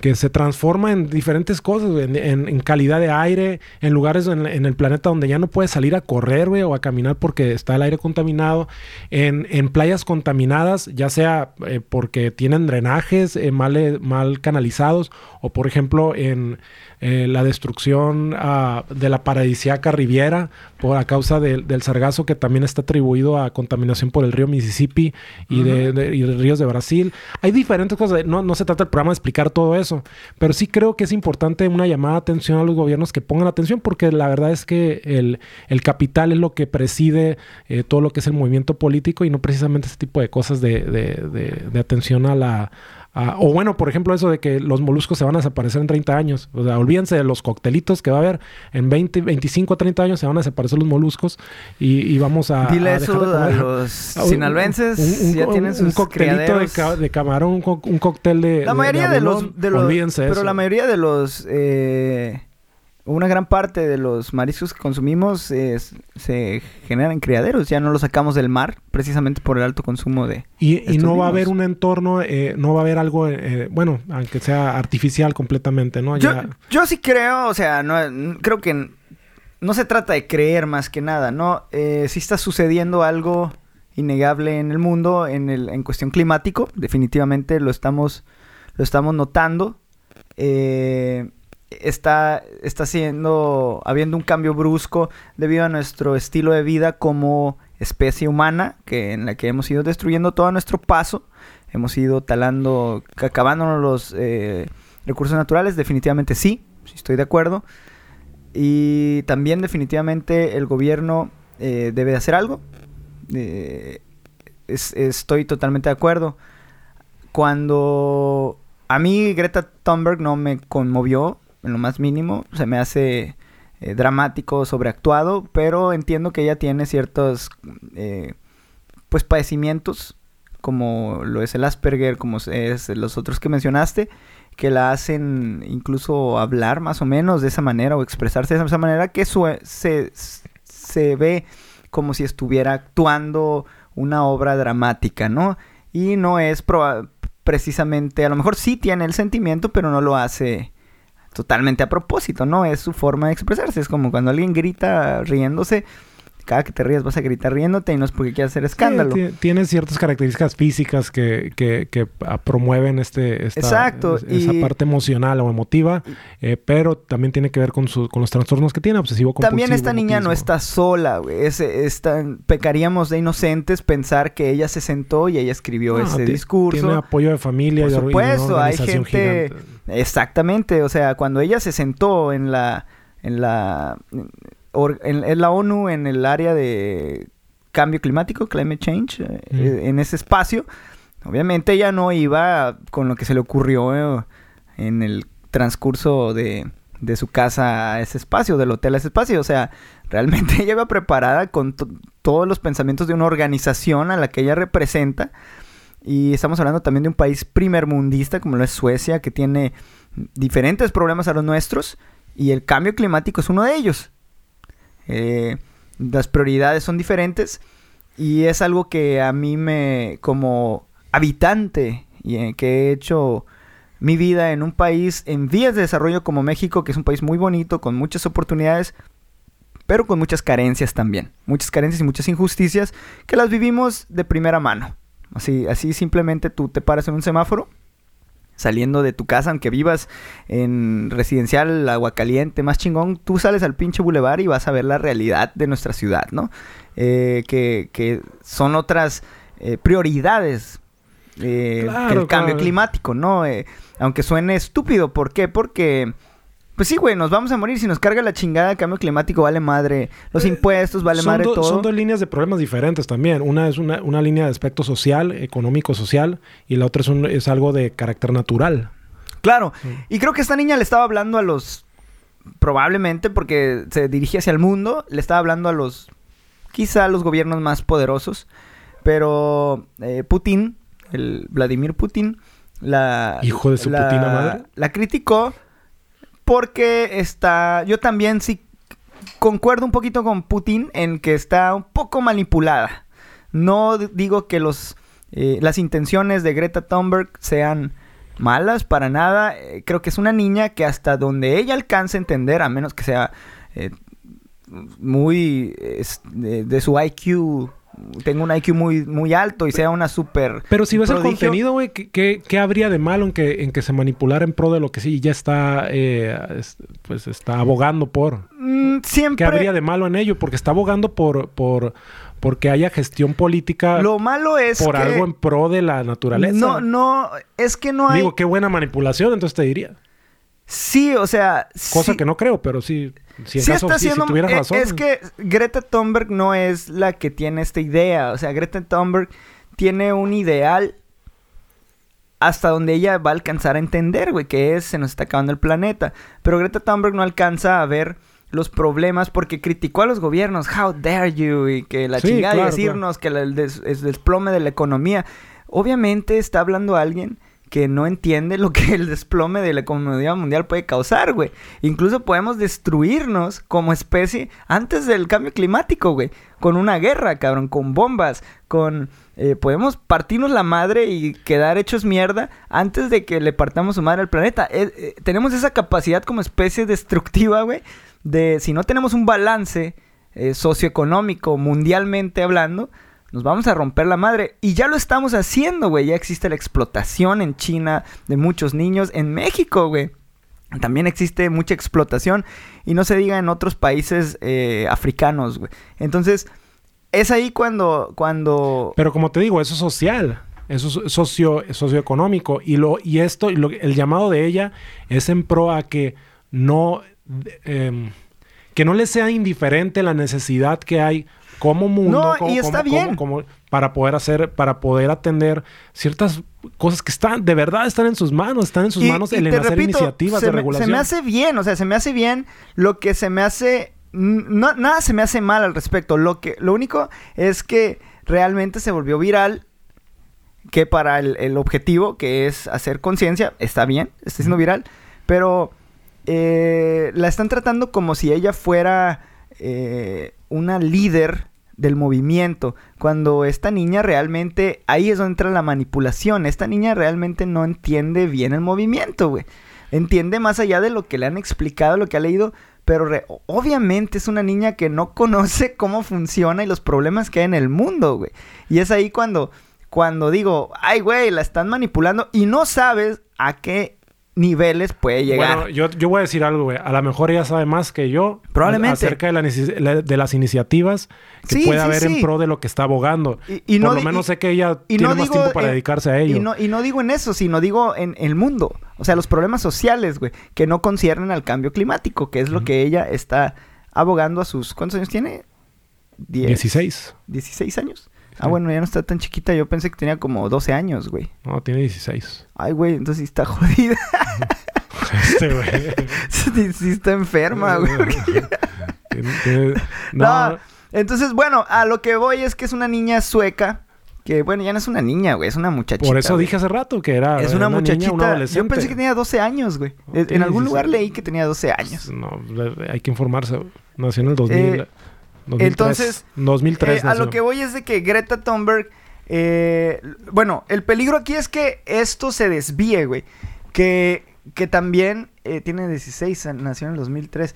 Speaker 2: que se transforma en diferentes cosas, en, calidad de aire, en lugares en, el planeta donde ya no puedes salir a correr o a caminar porque está el aire contaminado, en, playas contaminadas, ya sea eh, porque tienen drenajes eh, mal, eh, mal canalizados o por ejemplo en eh, la destrucción ah, de la paradisiaca Riviera por a causa del sargazo que también está atribuido a contaminación por el río Mississippi y, de, ríos de Brasil. Hay diferentes cosas. No, no se trata el programa de explicar todo eso, pero sí creo que es importante una llamada de atención a los gobiernos que pongan atención porque la verdad es que el, el capital es lo que preside eh, todo lo que es el movimiento político y no precisamente ese tipo de cosas de, de atención a la Ah, o bueno, por ejemplo, eso de que los moluscos se van a desaparecer en 30 años. O sea, olvídense de los coctelitos que va a haber. En 20, 25 30 años se van a desaparecer los moluscos y, vamos a.
Speaker 1: Dile eso a los sinaloenses. ya tienen sus
Speaker 2: Un coctelito de, camarón, un, cóctel de.
Speaker 1: La mayoría de, los, de los. Pero la mayoría de los. Eh, una gran parte de los mariscos que consumimos se generan en criaderos, ya no los sacamos del mar precisamente por el alto consumo de...
Speaker 2: Y, no va a haber un entorno, eh, no va a haber algo, eh, bueno, aunque sea artificial completamente, ¿no?
Speaker 1: Yo, yo sí creo, o sea, no, creo que no se trata de creer más que nada, ¿no? Eh, sí está sucediendo algo innegable en el mundo en, el, en cuestión climático, definitivamente lo estamos, lo estamos notando. Eh, está, está siendo, habiendo un cambio brusco debido a nuestro estilo de vida como especie humana, que en la que hemos ido destruyendo todo nuestro paso, hemos ido talando, acabándonos los eh, recursos naturales, definitivamente sí, estoy de acuerdo. Y también definitivamente el gobierno eh, debe de hacer algo. Eh, estoy totalmente de acuerdo. Cuando a mí Greta Thunberg no me conmovió, en lo más mínimo. Se me hace eh, dramático, sobreactuado, pero entiendo que ella tiene ciertos eh, pues padecimientos, como lo es el Asperger, como es los otros que mencionaste, que la hacen incluso hablar más o menos de esa manera o expresarse de esa manera que se, se ve como si estuviera actuando una obra dramática, ¿no? Y no es precisamente, a lo mejor sí tiene el sentimiento, pero no lo hace totalmente a propósito, ¿no? Es su forma de expresarse. Es como cuando alguien grita riéndose, cada que te rías vas a gritar riéndote y no es porque quieras hacer escándalo.
Speaker 2: tiene ciertas características físicas que, que, promueven este, Exacto. esa parte emocional o emotiva, eh, pero también tiene que ver con, su, con los trastornos que tiene, obsesivo compulsivo.
Speaker 1: También esta niña no está sola, güey. Es, pecaríamos de inocentes pensar que ella se sentó y ella escribió ese discurso.
Speaker 2: Tiene apoyo de familia
Speaker 1: Por supuesto, hay gente... Exactamente, o sea, cuando ella se sentó en la... En la en, la ONU en el área de cambio climático, climate change, eh,
Speaker 2: Mm.
Speaker 1: eh, en ese espacio. Obviamente ella no iba con lo que se le ocurrió eh, en el transcurso de, de su casa a ese espacio, del hotel a ese espacio. O sea, realmente <laughs> ella iba preparada con to- todos los pensamientos de una organización a la que ella representa. Y estamos hablando también de un país primermundista como lo es Suecia, que tiene diferentes problemas a los nuestros. Y el cambio climático es uno de ellos. Eh, las prioridades son diferentes. Y es algo que a mí me, como habitante, y eh, que he hecho mi vida en un país en vías de desarrollo como México, que es un país muy bonito, con muchas oportunidades, pero con muchas carencias también. Muchas carencias y muchas injusticias que las vivimos de primera mano. Así, así simplemente tú te paras en un semáforo, saliendo de tu casa, aunque vivas en residencial, agua caliente, más chingón, tú sales al pinche bulevar y vas a ver la realidad de nuestra ciudad, ¿no? Eh, que, que son otras eh, prioridades eh,
Speaker 2: Claro,
Speaker 1: que el cambio
Speaker 2: claro.
Speaker 1: climático, ¿no? Eh, aunque suene estúpido, ¿por qué? Porque... Pues sí, güey, nos vamos a morir. Si nos carga la chingada el cambio climático, vale madre. Los
Speaker 2: Eh,
Speaker 1: impuestos, vale madre
Speaker 2: do-
Speaker 1: todo.
Speaker 2: Son dos líneas de problemas diferentes también. Una es una, una línea de aspecto social, económico, social, y la otra es, un- es algo de carácter natural.
Speaker 1: Claro.
Speaker 2: Mm.
Speaker 1: Y creo que esta niña le estaba hablando a los... Probablemente porque se dirige hacia el mundo. Le estaba hablando a los... Quizá a los gobiernos más poderosos. Pero eh, Putin, el Vladimir Putin, la...
Speaker 2: Hijo de su
Speaker 1: la-
Speaker 2: putina madre.
Speaker 1: La criticó porque está... Yo también sí concuerdo un poquito con Putin en que está un poco manipulada. No digo que los eh, las intenciones de Greta Thunberg sean malas para nada. Eh, creo que es una niña que hasta donde ella alcance a entender, a menos que sea eh, muy de su IQ, tenga un IQ muy muy alto y sea una super
Speaker 2: Pero si ves el contenido, güey, ¿qué, qué, qué habría de malo en que, en que se manipulara en pro de lo que sí ya está, eh, es- pues está abogando por?
Speaker 1: Mm,
Speaker 2: ¿Qué
Speaker 1: siempre
Speaker 2: habría de malo en ello? Porque está abogando por, por, porque haya gestión política
Speaker 1: lo malo es
Speaker 2: por
Speaker 1: que
Speaker 2: algo en pro de la naturaleza.
Speaker 1: no no es que no hay
Speaker 2: Digo, qué buena manipulación, entonces te diría.
Speaker 1: sí, o sea,
Speaker 2: Cosa
Speaker 1: sí-
Speaker 2: que no creo, pero sí, si en
Speaker 1: Sí
Speaker 2: caso,
Speaker 1: está
Speaker 2: si tuvieras
Speaker 1: eh,
Speaker 2: razón.
Speaker 1: Es que Greta Thunberg no es la que tiene esta idea. O sea, Greta Thunberg tiene un ideal hasta donde ella va a alcanzar a entender, güey, que es se nos está acabando el planeta. Pero Greta Thunberg no alcanza a ver los problemas porque criticó a los gobiernos. How dare you? Y que la
Speaker 2: Sí,
Speaker 1: chingada
Speaker 2: claro,
Speaker 1: decirnos que la- el des- el desplome de la economía. Obviamente está hablando alguien que no entiende lo que el desplome de la economía mundial puede causar, güey. Incluso podemos destruirnos como especie antes del cambio climático, güey. Con una guerra, cabrón, con bombas, con... eh, podemos partirnos la madre y quedar hechos mierda antes de que le partamos su madre al planeta. Eh, eh, tenemos esa capacidad como especie destructiva, güey, de si no tenemos un balance socioeconómico mundialmente hablando, nos vamos a romper la madre. Y ya lo estamos haciendo, güey. Ya existe la explotación en China de muchos niños. En México, güey. También existe mucha explotación. Y no se diga en otros países eh, africanos, güey. Entonces, es ahí cuando... cuando...
Speaker 2: Pero como te digo, eso es social. Eso es socio, socioeconómico. Y, lo, y esto, lo- el llamado de ella es en pro a que no... em, que no le sea indiferente la necesidad que hay como mundo,
Speaker 1: No,
Speaker 2: como-
Speaker 1: y está
Speaker 2: como-
Speaker 1: bien.
Speaker 2: como- como- para poder hacer, para poder atender ciertas cosas que están, de verdad están en sus manos, están en sus
Speaker 1: Y-
Speaker 2: manos
Speaker 1: y
Speaker 2: el en hacer
Speaker 1: repito,
Speaker 2: iniciativas de
Speaker 1: me-
Speaker 2: regulación.
Speaker 1: Se me hace bien, o sea, se me hace bien lo que se me hace... No, nada se me hace mal al respecto. Lo, que, lo único es que realmente se volvió viral. Que para el, el objetivo, que es hacer conciencia, está bien, está siendo viral. Pero eh, la están tratando como si ella fuera eh, una líder del movimiento. Cuando esta niña realmente, ahí es donde entra la manipulación. Esta niña realmente no entiende bien el movimiento, güey. Entiende más allá de lo que le han explicado, lo que ha leído. Pero re- obviamente es una niña que no <laughs> conoce cómo funciona y los problemas que hay en el mundo, güey. Y es ahí cuando, cuando digo, ay, güey, la están manipulando y no sabes a qué niveles puede llegar.
Speaker 2: Bueno, yo, yo voy a decir algo, güey. A lo mejor ella sabe más que yo.
Speaker 1: Probablemente.
Speaker 2: Acerca de, la de las iniciativas que
Speaker 1: Sí,
Speaker 2: puede
Speaker 1: sí,
Speaker 2: haber
Speaker 1: sí.
Speaker 2: en pro de lo que está abogando.
Speaker 1: Y- y
Speaker 2: Por
Speaker 1: no
Speaker 2: lo menos
Speaker 1: y-
Speaker 2: sé que ella
Speaker 1: y
Speaker 2: tiene
Speaker 1: no
Speaker 2: más
Speaker 1: digo,
Speaker 2: tiempo para
Speaker 1: eh,
Speaker 2: dedicarse a ello.
Speaker 1: Y no, y no digo en eso, sino digo en, el mundo. O sea, los problemas sociales, güey, que no conciernen al cambio climático, que es lo que ella está abogando a sus... ¿Cuántos años tiene? 10,
Speaker 2: 16.
Speaker 1: 16 años. Ah, bueno, ya no está tan chiquita. Yo pensé que tenía como 12 años, güey.
Speaker 2: No, tiene 16.
Speaker 1: Ay, güey, entonces sí está <laughs> jodida.
Speaker 2: Este, güey. <laughs>
Speaker 1: sí, sí está enferma, güey. <laughs>
Speaker 2: Tiene- tiene-
Speaker 1: No.
Speaker 2: no,
Speaker 1: Entonces, bueno, a lo que voy es que es una niña sueca. Que, bueno, ya no es una niña, güey. Es una muchachita.
Speaker 2: por eso
Speaker 1: güey.
Speaker 2: dije hace rato que era
Speaker 1: Es una,
Speaker 2: niña,
Speaker 1: muchachita.
Speaker 2: un
Speaker 1: Yo
Speaker 2: adolescente.
Speaker 1: pensé que tenía 12 años, güey. En algún
Speaker 2: 16.
Speaker 1: lugar leí que tenía 12 años.
Speaker 2: No, hay que informarse. Nació en el 2000.
Speaker 1: Eh,
Speaker 2: 2003.
Speaker 1: entonces,
Speaker 2: 2003
Speaker 1: Eh, a lo que voy es de que Greta Thunberg. eh, bueno, el peligro aquí es que esto se desvíe, güey. Que, que también eh, tiene 16, nació en el 2003.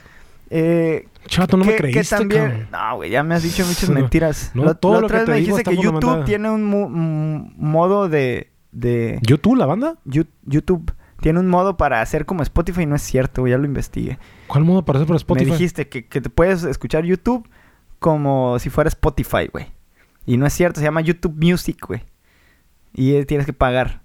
Speaker 1: Eh,
Speaker 2: Chato, no me
Speaker 1: que, que
Speaker 2: creíste,
Speaker 1: también.
Speaker 2: cabrón.
Speaker 1: No, güey, ya me has dicho muchas mentiras.
Speaker 2: no,
Speaker 1: La-
Speaker 2: todo
Speaker 1: la
Speaker 2: lo
Speaker 1: otra
Speaker 2: que
Speaker 1: vez
Speaker 2: te
Speaker 1: me dijiste que YouTube tiene un modo de. de
Speaker 2: ¿YouTube, la banda?
Speaker 1: YouTube tiene un modo para hacer como Spotify. No es cierto, güey, ya lo investigué.
Speaker 2: ¿Cuál modo aparece por Spotify?
Speaker 1: Me dijiste que, que te puedes escuchar YouTube como si fuera Spotify, güey. Y no es cierto, se llama YouTube Music, güey. Y tienes que pagar.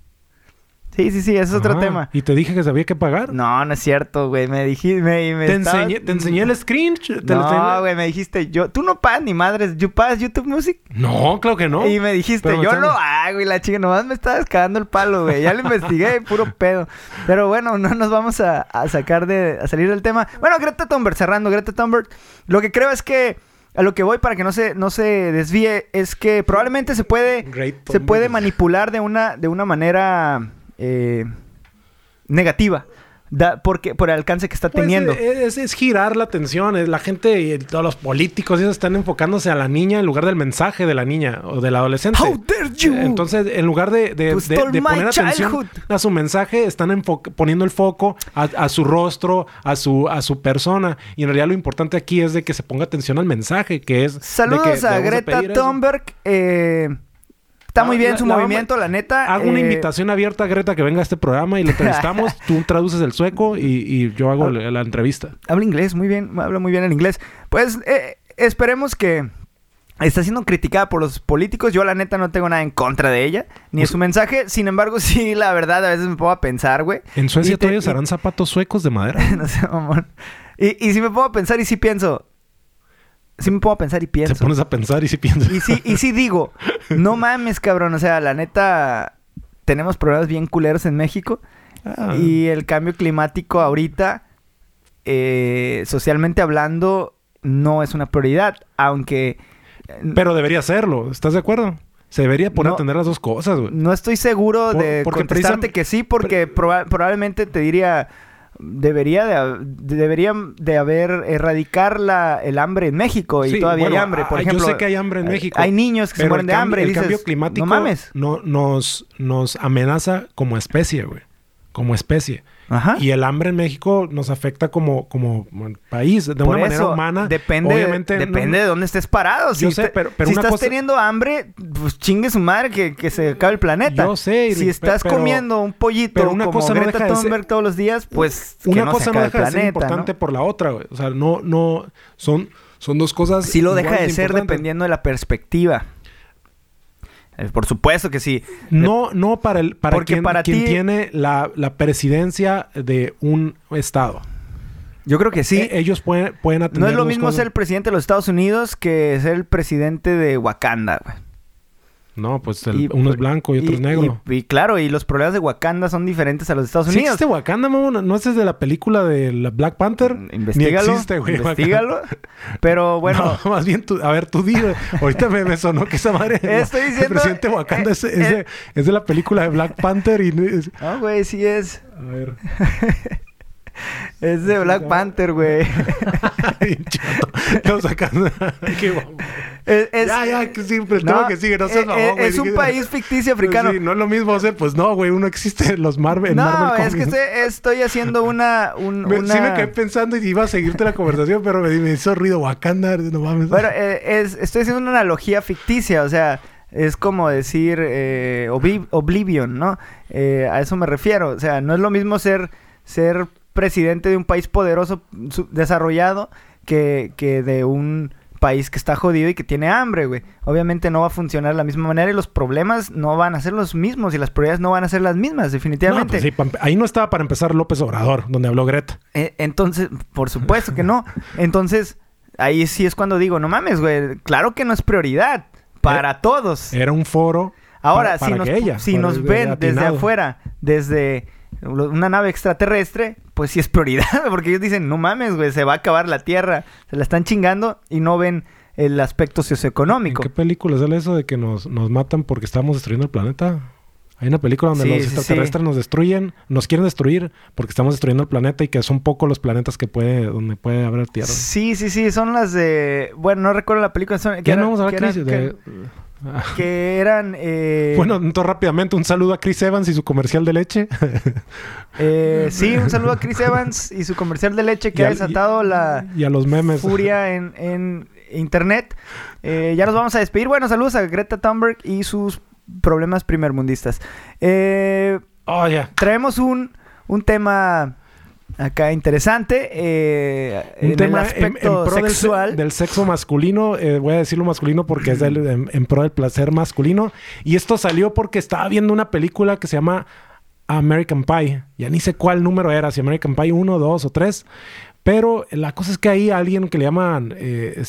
Speaker 1: Sí, sí, sí, ese es otro
Speaker 2: Ah,
Speaker 1: tema.
Speaker 2: ¿Y te dije que se había que pagar?
Speaker 1: No, no es cierto, güey. Me dijiste... Me, me
Speaker 2: te,
Speaker 1: estaba-
Speaker 2: enseñé, te enseñé el screen. te
Speaker 1: No, güey, me dijiste, yo... Tú no pagas ni madres, ¿you pagas YouTube Music?
Speaker 2: No, claro que no.
Speaker 1: Y me dijiste,
Speaker 2: Pero
Speaker 1: yo lo hago, güey, la chica, nomás me estabas cagando el palo, güey. Ya lo investigué, <laughs> puro pedo. Pero bueno, no nos vamos a, a sacar de, a salir del tema. Bueno, Greta Thunberg, cerrando, Greta Thunberg. Lo que creo es que a lo que voy para que no se, no se desvíe es que probablemente se puede, se puede manipular de una, de una manera eh, negativa. Da- porque, por el alcance que está
Speaker 2: Pues,
Speaker 1: teniendo.
Speaker 2: eh, es, es girar la atención. es la gente y todos los políticos eso están enfocándose a la niña en lugar del mensaje de la niña o del adolescente.
Speaker 1: How dare you?
Speaker 2: Eh, Entonces, en lugar de, poner atención a su mensaje, están poniendo el foco a, a su rostro, a su, a su persona. Y en realidad lo importante aquí es de que se ponga atención al mensaje, que es... de que
Speaker 1: Saludos a Greta. Thunberg. eh, está muy
Speaker 2: La-
Speaker 1: bien
Speaker 2: la-
Speaker 1: su
Speaker 2: la
Speaker 1: movimiento, la neta.
Speaker 2: Hago una
Speaker 1: eh,
Speaker 2: invitación abierta a Greta que venga a este programa y lo entrevistamos. <laughs> Tú traduces el sueco y, y yo hago la, la entrevista.
Speaker 1: Habla inglés, muy bien, habla muy bien el inglés. Pues eh, esperemos que está siendo criticada por los políticos. Yo la neta no tengo nada en contra de ella, ni de su mensaje. Sin embargo, <laughs> sí, la verdad, a veces me pongo a pensar, güey.
Speaker 2: En Suecia
Speaker 1: te-
Speaker 2: todavía
Speaker 1: y-
Speaker 2: usarán zapatos suecos de madera. <laughs>
Speaker 1: no sé, mamón. Y, y si me pongo a pensar y sí pienso. Sí me pongo a pensar y
Speaker 2: Te
Speaker 1: pienso.
Speaker 2: pones a pensar y si piensas.
Speaker 1: Y sí, y sí digo, no <laughs> mames, cabrón. O sea, la neta, tenemos problemas bien culeros en México.
Speaker 2: Ah.
Speaker 1: Y el cambio climático ahorita, eh, socialmente hablando, no es una prioridad. Aunque eh,
Speaker 2: Pero debería serlo, ¿estás de acuerdo? Se debería poner
Speaker 1: No.
Speaker 2: a atender las dos cosas, güey.
Speaker 1: no estoy seguro
Speaker 2: Por-
Speaker 1: de
Speaker 2: porque
Speaker 1: contestarte que sí, porque proba- probablemente te diría... Debería de, deberían de haber erradicar la, el hambre en México y
Speaker 2: Sí,
Speaker 1: todavía
Speaker 2: bueno,
Speaker 1: hay hambre. Por
Speaker 2: ah, yo
Speaker 1: ejemplo,
Speaker 2: sé que hay hambre en México,
Speaker 1: Hay niños que se mueren de
Speaker 2: cambio-
Speaker 1: hambre.
Speaker 2: El
Speaker 1: dices,
Speaker 2: cambio climático
Speaker 1: No mames.
Speaker 2: no- nos, nos amenaza como especie, güey. Como especie.
Speaker 1: Ajá.
Speaker 2: Y el hambre en México nos afecta como, como país, de
Speaker 1: Por
Speaker 2: una manera humana.
Speaker 1: Depende,
Speaker 2: Obviamente,
Speaker 1: depende
Speaker 2: no-
Speaker 1: de dónde estés parado.
Speaker 2: Yo
Speaker 1: Si,
Speaker 2: sé,
Speaker 1: te-
Speaker 2: pero- pero
Speaker 1: si
Speaker 2: una
Speaker 1: estás
Speaker 2: cosa-
Speaker 1: teniendo hambre, pues chingue su madre que, que se acabe el planeta.
Speaker 2: Yo sé,
Speaker 1: Si estás
Speaker 2: pero-
Speaker 1: comiendo un pollito
Speaker 2: pero una
Speaker 1: como
Speaker 2: cosa no
Speaker 1: Greta
Speaker 2: de ser-
Speaker 1: todos los días, pues que
Speaker 2: una
Speaker 1: no
Speaker 2: cosa
Speaker 1: se
Speaker 2: no deja
Speaker 1: el
Speaker 2: de ser importante
Speaker 1: ¿no?
Speaker 2: por la otra, güey. O sea, no, no, son, son dos cosas.
Speaker 1: Sí lo deja de ser dependiendo de la perspectiva. Eh, Por supuesto que sí.
Speaker 2: No, no para el, para
Speaker 1: Porque
Speaker 2: quien,
Speaker 1: para
Speaker 2: quien
Speaker 1: ti-
Speaker 2: tiene la, la presidencia de un estado.
Speaker 1: Yo creo que sí.
Speaker 2: Eh, ellos pueden, pueden atender
Speaker 1: no es lo mismo
Speaker 2: cosas.
Speaker 1: ser el presidente de los Estados Unidos que ser el presidente de Wakanda, güey.
Speaker 2: No, pues el-
Speaker 1: Y-
Speaker 2: uno es blanco y otro es negro.
Speaker 1: Y, y claro, y los problemas de Wakanda son diferentes a los de Estados
Speaker 2: ¿Sí
Speaker 1: Unidos.
Speaker 2: existe Wakanda, mamón? ¿No es de la película de la Black Panther?
Speaker 1: Investígalo.
Speaker 2: Ni existe, güey.
Speaker 1: Investígalo. Pero <laughs> bueno.
Speaker 2: No, <laughs> más bien tú... A ver, tú dime. Ahorita me, me sonó que esa madre... <laughs>
Speaker 1: Estoy
Speaker 2: El
Speaker 1: diciendo-
Speaker 2: presidente de Wakanda es, es
Speaker 1: eh,
Speaker 2: de, es de la película de Black Panther y...
Speaker 1: No, güey, sí es.
Speaker 2: A ver...
Speaker 1: Es de Black Panther, güey. <laughs>
Speaker 2: Lo sacando. <laughs> Qué guapo.
Speaker 1: Es, es-
Speaker 2: ya, ya, que sí, pero
Speaker 1: no,
Speaker 2: tengo que sigue. No seas
Speaker 1: eh,
Speaker 2: mamón,
Speaker 1: eh,
Speaker 2: güey.
Speaker 1: es un país ficticio africano.
Speaker 2: Sí, no es lo mismo hacer, pues no, güey, uno existe los Marvel. en
Speaker 1: no,
Speaker 2: Marvel
Speaker 1: es que estoy, estoy haciendo una... un-
Speaker 2: Me-
Speaker 1: una...
Speaker 2: Sí me quedé pensando y iba a seguirte la conversación, pero me, me hizo ruido Wakanda, no mames.
Speaker 1: Bueno, eh, es- estoy haciendo una analogía ficticia, o sea, es como decir eh, Obli- Oblivion, ¿no? Eh, a eso me refiero, o sea, no es lo mismo ser, ser presidente de un país poderoso, desarrollado, que, que de un país que está jodido y que tiene hambre, güey. Obviamente no va a funcionar de la misma manera y los problemas no van a ser los mismos y las prioridades no van a ser las mismas,
Speaker 2: No,
Speaker 1: definitivamente.
Speaker 2: pues sí, ahí no estaba para empezar López Obrador, donde habló Greta.
Speaker 1: Eh, entonces, por supuesto que no. Entonces, ahí sí es cuando digo, no mames, güey, claro que no es prioridad para todos.
Speaker 2: Era un foro.
Speaker 1: Ahora, si
Speaker 2: para
Speaker 1: nos,
Speaker 2: que ella,
Speaker 1: si nos ven desde afuera, desde una nave extraterrestre, pues sí es prioridad, <laughs> porque ellos dicen, no mames, güey, se va a acabar la Tierra, se la están chingando y no ven el aspecto
Speaker 2: ¿En
Speaker 1: socioeconómico.
Speaker 2: qué película sale eso de que nos, nos matan porque estamos destruyendo el planeta? Hay una película donde
Speaker 1: Sí,
Speaker 2: los
Speaker 1: sí, sí.
Speaker 2: extraterrestres nos destruyen, nos quieren destruir porque estamos destruyendo el planeta y que son pocos los planetas que puede, donde puede haber tierra.
Speaker 1: Sí, sí, sí, son las de... Bueno, no recuerdo la película. Son,
Speaker 2: Ya no vamos a hablar, de...
Speaker 1: que- que eran... eh,
Speaker 2: Bueno, entonces rápidamente un saludo a Chris Evans y su comercial de leche. <laughs>
Speaker 1: eh, sí, un saludo a Chris Evans y su comercial de leche que
Speaker 2: Y
Speaker 1: ha desatado la...
Speaker 2: y a los memes.
Speaker 1: furia en, en internet. Eh, ya nos vamos a despedir. Bueno, saludos a Greta Thunberg y sus problemas primermundistas.
Speaker 2: Oh, ya.
Speaker 1: traemos un, un tema acá interesante. eh,
Speaker 2: Un
Speaker 1: en
Speaker 2: tema
Speaker 1: el
Speaker 2: en, en
Speaker 1: aspecto
Speaker 2: pro del, se-
Speaker 1: sexual.
Speaker 2: del sexo masculino. eh, voy a decirlo masculino porque es del- en, en pro del placer masculino. Y esto salió porque estaba viendo una película que se llama American Pie. Ya ni sé cuál número era, si American Pie 1, 2 o 3. Pero la cosa es que hay alguien que le llaman eh,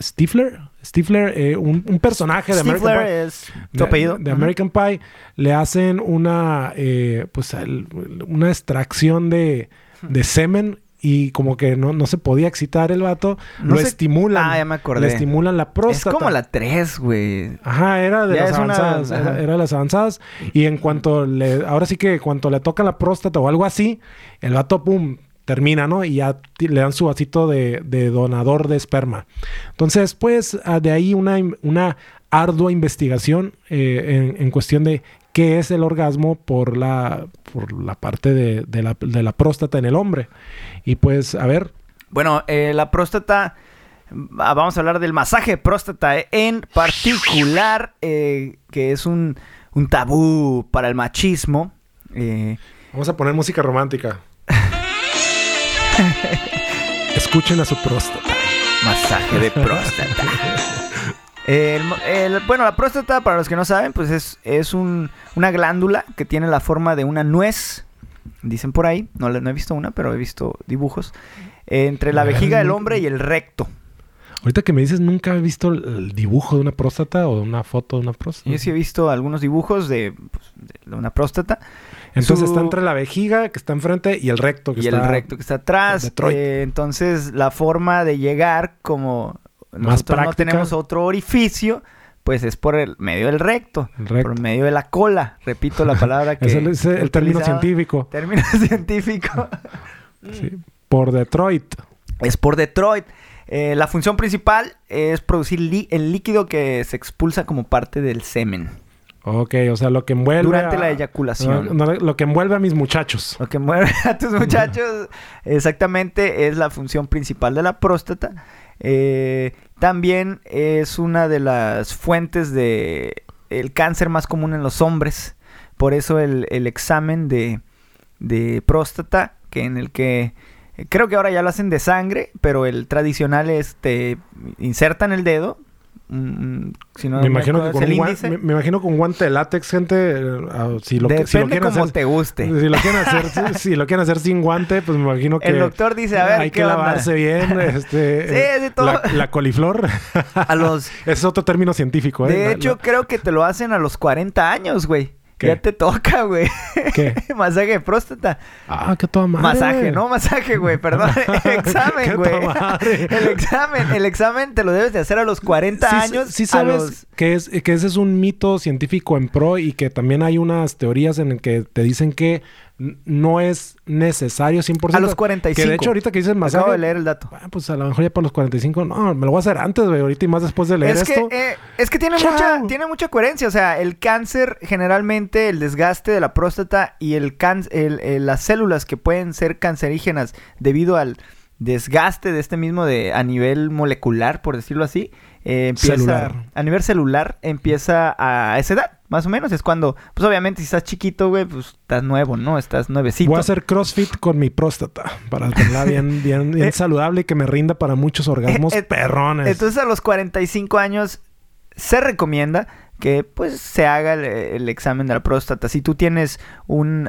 Speaker 2: Stifler. Stifler, eh, un, un personaje de American Pie
Speaker 1: es tu apellido.
Speaker 2: de, de American Pie le hacen una eh, pues el- una extracción de, de semen y como que no, no se podía excitar el vato
Speaker 1: No
Speaker 2: lo
Speaker 1: sé-
Speaker 2: estimulan
Speaker 1: Ah, ya me acordé.
Speaker 2: le estimulan la
Speaker 1: Es
Speaker 2: próstata
Speaker 1: como la 3, güey.
Speaker 2: Ajá, era de
Speaker 1: Ya
Speaker 2: las
Speaker 1: es una-
Speaker 2: avanzadas.
Speaker 1: ajá.
Speaker 2: Era, era de las avanzadas. Y en cuanto le. Ahora sí que cuando le toca la próstata o algo así, el vato, pum, termina, ¿no? Y ya le dan su vasito de, de donador de esperma. Entonces, pues, ah, de ahí una, una ardua investigación eh, en, en cuestión de qué es el orgasmo por la, por la parte de, de la, de la próstata en el hombre. Y pues, a ver,
Speaker 1: Bueno, eh, la próstata. Vamos a hablar del masaje de próstata eh, en particular, eh, que es un, un tabú para el machismo.
Speaker 2: Vamos a poner música romántica. <laughs> Escuchen a su próstata.
Speaker 1: masaje de próstata. <laughs> El el- bueno, la próstata, para los que no saben, pues es, es un- una glándula que tiene la forma de una nuez. Dicen por ahí, no, he visto una, pero he visto dibujos. entre la vejiga del hombre y el recto.
Speaker 2: Ahorita que me dices, nunca he visto el, dibujo de una próstata o una foto de una próstata.
Speaker 1: Yo sí he visto algunos dibujos de, pues, de una próstata.
Speaker 2: Entonces
Speaker 1: Su-
Speaker 2: está entre la vejiga que está enfrente y el recto que
Speaker 1: y
Speaker 2: está...
Speaker 1: el recto que está atrás. Eh, entonces, la forma de llegar, como no
Speaker 2: práctica.
Speaker 1: tenemos otro orificio, pues es por el medio del recto, por medio de la cola. Repito la palabra <laughs> que
Speaker 2: Es el, es el
Speaker 1: he
Speaker 2: término científico.
Speaker 1: Término <laughs> científico. <laughs>
Speaker 2: Sí. Por Detroit.
Speaker 1: es por Detroit. Eh, la función principal es producir el líquido que se expulsa como parte del semen
Speaker 2: Ok, o sea, lo que envuelve...
Speaker 1: durante
Speaker 2: a-
Speaker 1: la eyaculación.
Speaker 2: No, no, lo que envuelve a mis muchachos.
Speaker 1: Lo que mueve a tus muchachos exactamente es la función principal de la próstata. Eh, también es una de las fuentes de el cáncer más común en los hombres. Por eso el, el examen de, de próstata, que en el que creo que ahora ya lo hacen de sangre, pero el tradicional es te insertan el dedo. Mm, mm, si no
Speaker 2: me, imagino que con un
Speaker 1: índice.
Speaker 2: me, me imagino con guante de látex, gente. eh, ah, si lo, si lo quieren
Speaker 1: como
Speaker 2: hacer...
Speaker 1: te guste. <laughs>
Speaker 2: Si lo quieren hacer, si, si lo quieren hacer sin guante, pues me imagino que
Speaker 1: El doctor dice, a ver,
Speaker 2: hay
Speaker 1: ¿qué
Speaker 2: que
Speaker 1: onda?
Speaker 2: lavarse bien, <laughs> este,
Speaker 1: Sí,
Speaker 2: eh,
Speaker 1: sí, todo.
Speaker 2: la, la coliflor.
Speaker 1: A los <laughs>
Speaker 2: es otro término científico, ¿eh?
Speaker 1: De
Speaker 2: La-
Speaker 1: hecho,
Speaker 2: la-
Speaker 1: creo que te lo hacen a los 40 años, güey.
Speaker 2: ¿Qué?
Speaker 1: Ya te toca, güey.
Speaker 2: ¿Qué? <laughs>
Speaker 1: Masaje de próstata.
Speaker 2: Ah, qué toda madre.
Speaker 1: Masaje, no masaje, güey, perdón.
Speaker 2: Qué <laughs> <laughs>
Speaker 1: examen, güey. El examen, el examen te lo debes de hacer a los 40
Speaker 2: Sí,
Speaker 1: años.
Speaker 2: Sí, sabes
Speaker 1: los-
Speaker 2: que, es, que ese es un mito científico en pro y que también hay unas teorías en el que te dicen que no es necesario 100%.
Speaker 1: A los 45.
Speaker 2: Que de hecho ahorita que dices masaje...
Speaker 1: Acabo de leer el dato.
Speaker 2: ah, pues a lo mejor ya para los 45... No, me lo voy a hacer antes, güey. Ahorita y más después de leer
Speaker 1: Es que,
Speaker 2: esto.
Speaker 1: eh, es que tiene
Speaker 2: Chao.
Speaker 1: mucha, tiene mucha coherencia. O sea, el cáncer, generalmente, el desgaste de la próstata y el can- el- el- las células que pueden ser cancerígenas debido al desgaste de este mismo de a nivel molecular, por decirlo así, eh, empieza
Speaker 2: Celular.
Speaker 1: a nivel celular empieza a esa edad, más o menos. Es cuando, pues obviamente si estás chiquito, güey, pues estás nuevo, ¿no? Estás nuevecito.
Speaker 2: Voy a hacer CrossFit con mi próstata para tenerla bien, <laughs> bien, bien
Speaker 1: Eh,
Speaker 2: saludable y que me rinda para muchos orgasmos
Speaker 1: eh,
Speaker 2: perrones.
Speaker 1: Entonces a los 45 años se recomienda que pues se haga el, el examen de la próstata. Si tú tienes un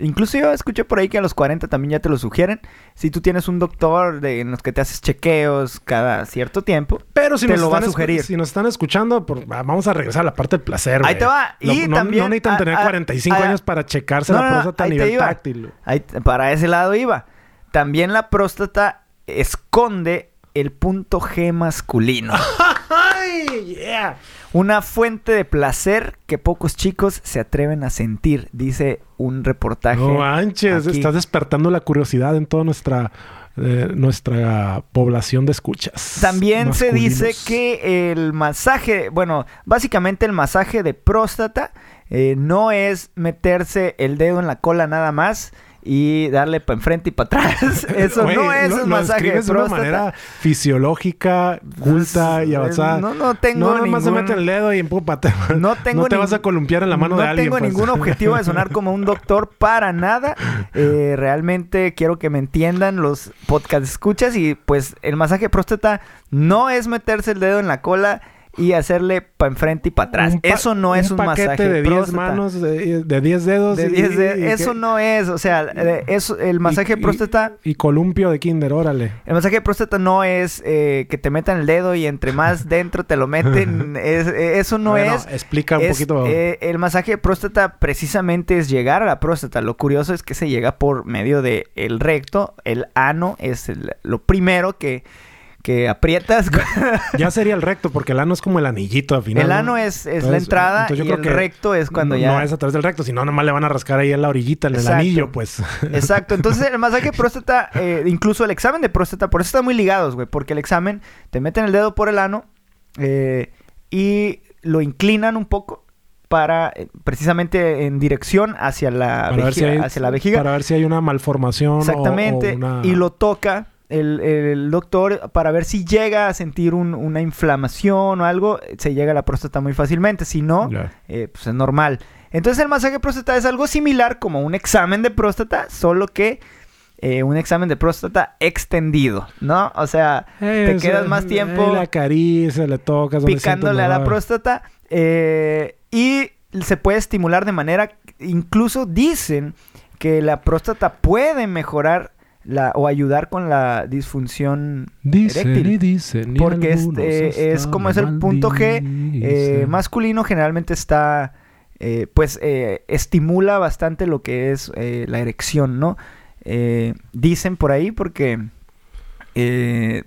Speaker 1: incluso yo escuché por ahí que a los 40 también ya te lo sugieren. Si tú tienes un doctor de, en los que te haces chequeos cada cierto tiempo,
Speaker 2: Pero si
Speaker 1: te
Speaker 2: nos,
Speaker 1: lo va a sugerir.
Speaker 2: si nos están escuchando, por- va- vamos a regresar a la parte del placer.
Speaker 1: Ahí te va.
Speaker 2: Lo-
Speaker 1: Y
Speaker 2: no,
Speaker 1: también,
Speaker 2: no necesitan
Speaker 1: a-
Speaker 2: tener
Speaker 1: a-
Speaker 2: 45
Speaker 1: a-
Speaker 2: años para checarse
Speaker 1: No,
Speaker 2: la
Speaker 1: no, no,
Speaker 2: próstata a nivel táctil.
Speaker 1: Ahí- para ese lado iba. También la próstata esconde el punto G masculino. <laughs>
Speaker 2: ¡Ay, yeah!
Speaker 1: Una fuente de placer que pocos chicos se atreven a sentir, dice un reportaje.
Speaker 2: No manches,
Speaker 1: aquí.
Speaker 2: estás despertando la curiosidad en toda nuestra, eh, nuestra población de escuchas.
Speaker 1: También se dice que el masaje, bueno, básicamente el masaje de próstata eh, no es meterse el dedo en la cola nada más y darle para enfrente y para atrás. <laughs> Eso no es
Speaker 2: lo-
Speaker 1: un
Speaker 2: lo
Speaker 1: masaje de
Speaker 2: describes de una
Speaker 1: próstata.
Speaker 2: manera fisiológica, culta y
Speaker 1: Pues,
Speaker 2: avanzada.
Speaker 1: No, no tengo
Speaker 2: no, más se
Speaker 1: ningún-
Speaker 2: mete el dedo y empúpate.
Speaker 1: No tengo
Speaker 2: No te vas a columpiar en la mano
Speaker 1: no
Speaker 2: de alguien.
Speaker 1: tengo
Speaker 2: pues.
Speaker 1: ningún objetivo de sonar como un doctor para nada. <laughs> Eh, realmente quiero que me entiendan los podcast escuchas y pues el masaje de próstata no es meterse el dedo en la cola y hacerle para enfrente y para atrás.
Speaker 2: Un pa-
Speaker 1: Eso no es un,
Speaker 2: paquete
Speaker 1: masaje
Speaker 2: de 10
Speaker 1: próstata.
Speaker 2: manos, de, de 10 dedos.
Speaker 1: De 10 de-
Speaker 2: y-
Speaker 1: eso no es, o sea, eso, el masaje
Speaker 2: y-
Speaker 1: de próstata,
Speaker 2: Y, columpio de kinder, órale.
Speaker 1: el masaje de próstata no es eh, que te metan el dedo y entre más <laughs> dentro te lo meten, es- eh, eso no
Speaker 2: Bueno,
Speaker 1: es.
Speaker 2: Explica un
Speaker 1: Es,
Speaker 2: poquito.
Speaker 1: eh, el masaje de próstata precisamente es llegar a la próstata. Lo curioso es que se llega por medio de el recto, el ano es el- lo primero que, que aprietas.
Speaker 2: ya sería el recto, porque el ano es como el anillito al final.
Speaker 1: el
Speaker 2: ¿no?
Speaker 1: ano es, es la entrada y el
Speaker 2: que
Speaker 1: recto es cuando
Speaker 2: no,
Speaker 1: ya...
Speaker 2: No es a través del recto, sino nomás le van a rascar ahí en la orillita, en el anillo, pues.
Speaker 1: Exacto, entonces el masaje de próstata, eh, incluso el examen de próstata, por eso están muy ligados, güey, porque el examen te meten el dedo por el ano eh, y lo inclinan un poco para eh, precisamente en dirección hacia la,
Speaker 2: si
Speaker 1: vejiga,
Speaker 2: hay,
Speaker 1: hacia la vejiga.
Speaker 2: para ver si hay una malformación. o-
Speaker 1: Exactamente,
Speaker 2: o una-
Speaker 1: y lo toca el, el doctor para ver si llega a sentir un- una inflamación o algo, se llega a la próstata muy fácilmente, si no, eh, pues es normal. Entonces el masaje próstata es algo similar como un examen de próstata, solo que eh, un examen de próstata extendido, ¿no? O sea, te
Speaker 2: Eh,
Speaker 1: quedas más
Speaker 2: sea,
Speaker 1: tiempo
Speaker 2: Le acaricia, le tocas. donde
Speaker 1: picándole a la próstata eh, y se puede estimular de manera, incluso dicen que la próstata puede mejorar la, o ayudar con la disfunción
Speaker 2: Dicen
Speaker 1: eréctil.
Speaker 2: y dicen. y
Speaker 1: Porque este es como es el punto G eh, masculino generalmente está eh, pues eh, estimula bastante lo que es eh, la erección, ¿no? Eh, dicen por ahí porque eh,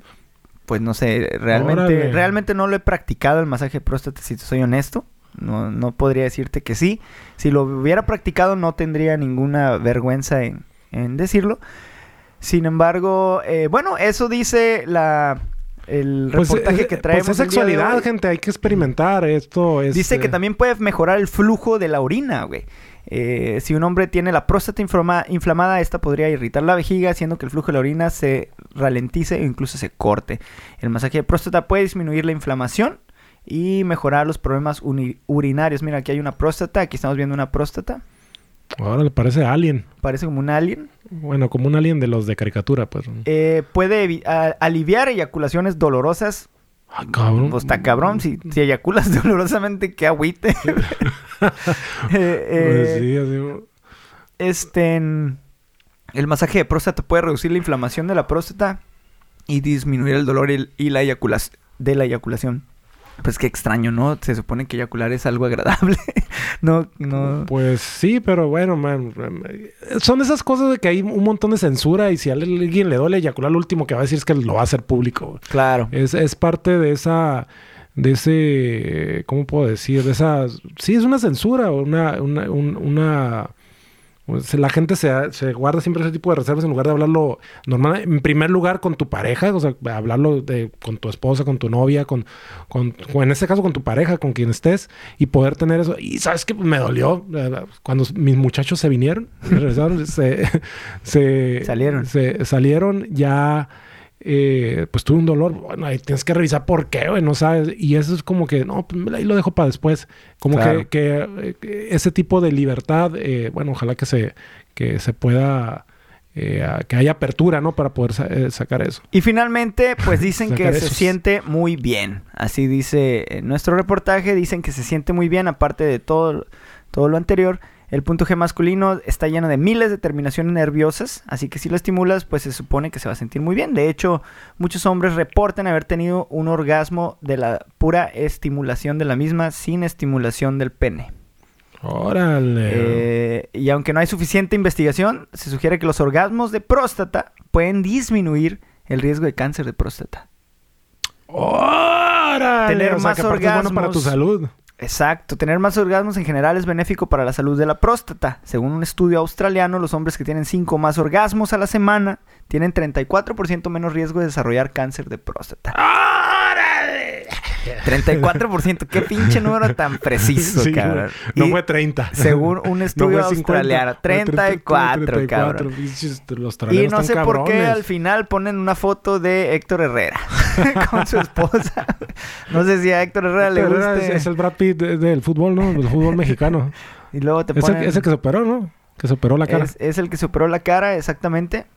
Speaker 1: pues no sé, realmente
Speaker 2: Órale.
Speaker 1: realmente no lo he practicado el masaje de próstata si te soy honesto. No, no podría decirte que sí. Si lo hubiera practicado no tendría ninguna vergüenza en, en decirlo. Sin embargo, eh, bueno, eso dice la el
Speaker 2: Pues,
Speaker 1: reportaje
Speaker 2: eh,
Speaker 1: que traemos.
Speaker 2: Pues es
Speaker 1: de
Speaker 2: sexualidad, gente. Hay que experimentar. Esto es.
Speaker 1: Dice que
Speaker 2: eh,
Speaker 1: también puede mejorar el flujo de la orina, güey. Eh, si un hombre tiene la próstata inflama- inflamada, esta podría irritar la vejiga, haciendo que el flujo de la orina se ralentice o incluso se corte. El masaje de próstata puede disminuir la inflamación y mejorar los problemas urinarios. Mira, aquí hay una próstata, aquí estamos viendo una próstata.
Speaker 2: Ahora le parece alien.
Speaker 1: Parece como un alien.
Speaker 2: Bueno, como un alien de los de caricatura, pues.
Speaker 1: Eh, puede aliviar eyaculaciones dolorosas.
Speaker 2: Ah, cabrón.
Speaker 1: Pues está cabrón, si, si eyaculas <laughs> dolorosamente, qué agüite. <laughs> Eh, eh,
Speaker 2: Pues sí, así-
Speaker 1: Este, el masaje de próstata puede reducir la inflamación de la próstata y disminuir el dolor y, y la eyaculación de la eyaculación. Pues qué extraño, ¿no? Se supone que eyacular es algo agradable. <laughs> no, no.
Speaker 2: Pues sí, pero bueno, man, son esas cosas de que hay un montón de censura y si a alguien le duele eyacular, lo último que va a decir es que lo va a hacer público.
Speaker 1: Claro.
Speaker 2: Es, es parte de esa, de ese, ¿cómo puedo decir? De esa, sí, es una censura, una, una, un- una, la gente se, se guarda siempre ese tipo de reservas en lugar de hablarlo normal, en primer lugar con tu pareja, o sea, hablarlo de, con tu esposa, con tu novia, con, con, o en este caso con tu pareja, con quien estés, y poder tener eso. Y sabes que me dolió cuando mis muchachos se vinieron, <laughs> regresaron, se, <laughs> se
Speaker 1: Salieron.
Speaker 2: se salieron ya eh, pues tuve un dolor, bueno, ahí tienes que revisar por qué, güey, no sabes. Y eso es como que, no, pues ahí lo dejo para después. Como
Speaker 1: Claro.
Speaker 2: que, que, eh, ese tipo de libertad, eh, bueno, ojalá que se, que se pueda, eh, que haya apertura, ¿no? Para poder sa- eh, sacar eso.
Speaker 1: Y finalmente, pues dicen <laughs> que se siente muy bien. Así dice en nuestro reportaje, dicen que se siente muy bien, aparte de todo, todo lo anterior. El punto G masculino está lleno de miles de terminaciones nerviosas, así que si lo estimulas, pues se supone que se va a sentir muy bien. De hecho, muchos hombres reportan haber tenido un orgasmo de la pura estimulación de la misma sin estimulación del pene.
Speaker 2: Órale.
Speaker 1: Eh, y aunque no hay suficiente investigación, se sugiere que los orgasmos de próstata pueden disminuir el riesgo de cáncer de próstata.
Speaker 2: ¡Órale!
Speaker 1: Tener
Speaker 2: O sea,
Speaker 1: más
Speaker 2: que aparte es bueno para tu
Speaker 1: orgasmos.
Speaker 2: salud.
Speaker 1: Exacto, tener más orgasmos en general es benéfico para la salud de la próstata. Según un estudio australiano, los hombres que tienen 5 más orgasmos a la semana tienen 34% menos riesgo de desarrollar cáncer de próstata.
Speaker 2: ¡Órale!
Speaker 1: 34%, qué pinche número tan <laughs> preciso,
Speaker 2: Sí,
Speaker 1: cabrón.
Speaker 2: No
Speaker 1: Y
Speaker 2: fue 30.
Speaker 1: Según un estudio <laughs>
Speaker 2: No fue 50,
Speaker 1: australiano,
Speaker 2: fue
Speaker 1: 34,
Speaker 2: 34,
Speaker 1: cabrón.
Speaker 2: Los
Speaker 1: Y no sé por qué al final ponen una foto de Héctor Herrera <laughs> con su esposa. No sé si a Héctor Herrera le
Speaker 2: Herrera
Speaker 1: guste.
Speaker 2: es, es el Brad Pitt de- del fútbol, ¿no? Del fútbol mexicano.
Speaker 1: Y luego te
Speaker 2: Es el,
Speaker 1: ponen...
Speaker 2: es el que se operó, ¿no? Que se operó la cara.
Speaker 1: Es, es el que se operó la cara, exactamente.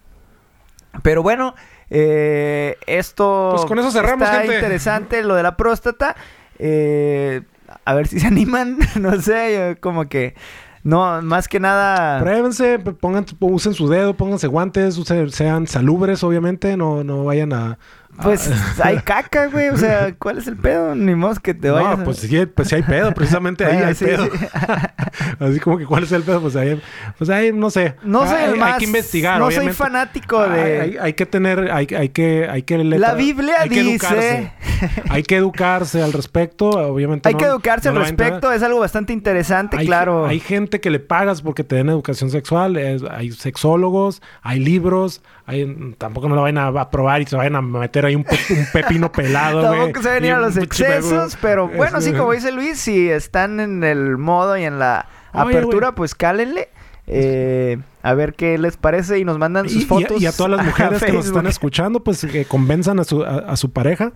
Speaker 1: Pero bueno, eh, esto
Speaker 2: Pues con eso cerramos,
Speaker 1: está
Speaker 2: gente.
Speaker 1: interesante, lo de la próstata. Eh, a ver si se <laughs> animan, no sé, yo como que... No, más que nada...
Speaker 2: Pruébense, p- pongan, usen su dedo, pónganse guantes, usen- sean salubres, obviamente, no, no vayan a...
Speaker 1: Pues hay caca, güey. O sea, <laughs> ¿cuál es el pedo? Ni modo que te vayas.
Speaker 2: no,
Speaker 1: a-
Speaker 2: pues sí, pues sí hay pedo, precisamente ahí
Speaker 1: Bueno, <laughs>
Speaker 2: hay
Speaker 1: sí,
Speaker 2: pedo.
Speaker 1: sí. <laughs>
Speaker 2: Así como que cuál es el pedo, pues ahí, pues ahí no sé.
Speaker 1: No
Speaker 2: hay,
Speaker 1: el
Speaker 2: hay
Speaker 1: más...
Speaker 2: que investigar,
Speaker 1: No
Speaker 2: obviamente.
Speaker 1: soy fanático
Speaker 2: Hay,
Speaker 1: de...
Speaker 2: hay- hay que tener, hay, hay que, hay que leer-
Speaker 1: La Biblia
Speaker 2: hay que
Speaker 1: dice...
Speaker 2: educarse. hay que educarse al respecto, obviamente.
Speaker 1: Hay
Speaker 2: no-
Speaker 1: que educarse
Speaker 2: no
Speaker 1: al respecto. Es algo bastante interesante,
Speaker 2: Hay,
Speaker 1: claro.
Speaker 2: hay gente que le pagas porque te den educación sexual. es- hay sexólogos, hay libros. Hay, tampoco no lo vayan a, a probar y se vayan a meter ahí un, pe- un pepino pelado, güey.
Speaker 1: Tampoco se ven
Speaker 2: Y
Speaker 1: a los excesos,
Speaker 2: pe-
Speaker 1: pero bueno, sí, como dice Luis, si están en el modo y en la
Speaker 2: Oye,
Speaker 1: apertura, pues cálenle. eh, a ver qué les parece y nos mandan sus
Speaker 2: Y, y a-
Speaker 1: fotos.
Speaker 2: y a todas las mujeres que nos están escuchando, pues que convenzan a su, a, a su pareja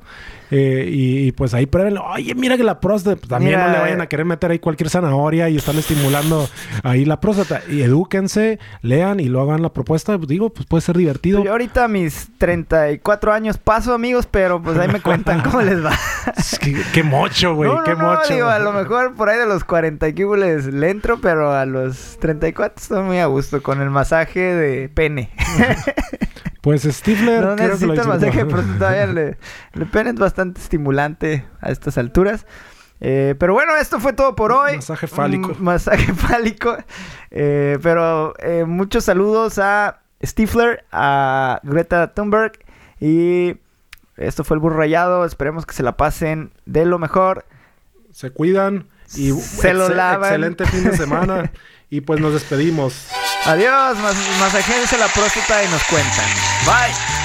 Speaker 2: eh, y, y, pues ahí prueben. Oye, mira que la próstata, pues, también
Speaker 1: Mira,
Speaker 2: no le vayan
Speaker 1: eh.
Speaker 2: a querer meter ahí cualquier zanahoria y están estimulando ahí la próstata. Y edúquense, lean y lo hagan la propuesta. Pues, digo, pues puede ser divertido.
Speaker 1: Yo ahorita a mis 34 años paso, amigos, pero pues ahí me cuentan cómo les va. <laughs>
Speaker 2: Es que- qué mocho, güey,
Speaker 1: no,
Speaker 2: qué
Speaker 1: no,
Speaker 2: mocho.
Speaker 1: digo, a lo mejor por ahí de los 40 kibules le entro, pero a los 34 estoy muy a gusto con el masaje de pene. <laughs>
Speaker 2: Pues Stifler,
Speaker 1: no
Speaker 2: creo que lo
Speaker 1: necesito el masaje próstata, todavía le, el pene es bastante estimulante a estas alturas. Eh, pero bueno, esto fue todo por hoy.
Speaker 2: Masaje fálico.
Speaker 1: Un masaje <laughs> fálico. Eh, pero eh, muchos saludos a Stifler, a Greta Thunberg y esto fue el burro rayado. Esperemos que se la pasen de lo mejor.
Speaker 2: Se cuidan y
Speaker 1: Se lo lavan.
Speaker 2: excelente fin de semana. <laughs> y pues nos despedimos.
Speaker 1: Adiós, mas masajéense la próstata y nos cuentan. Bye.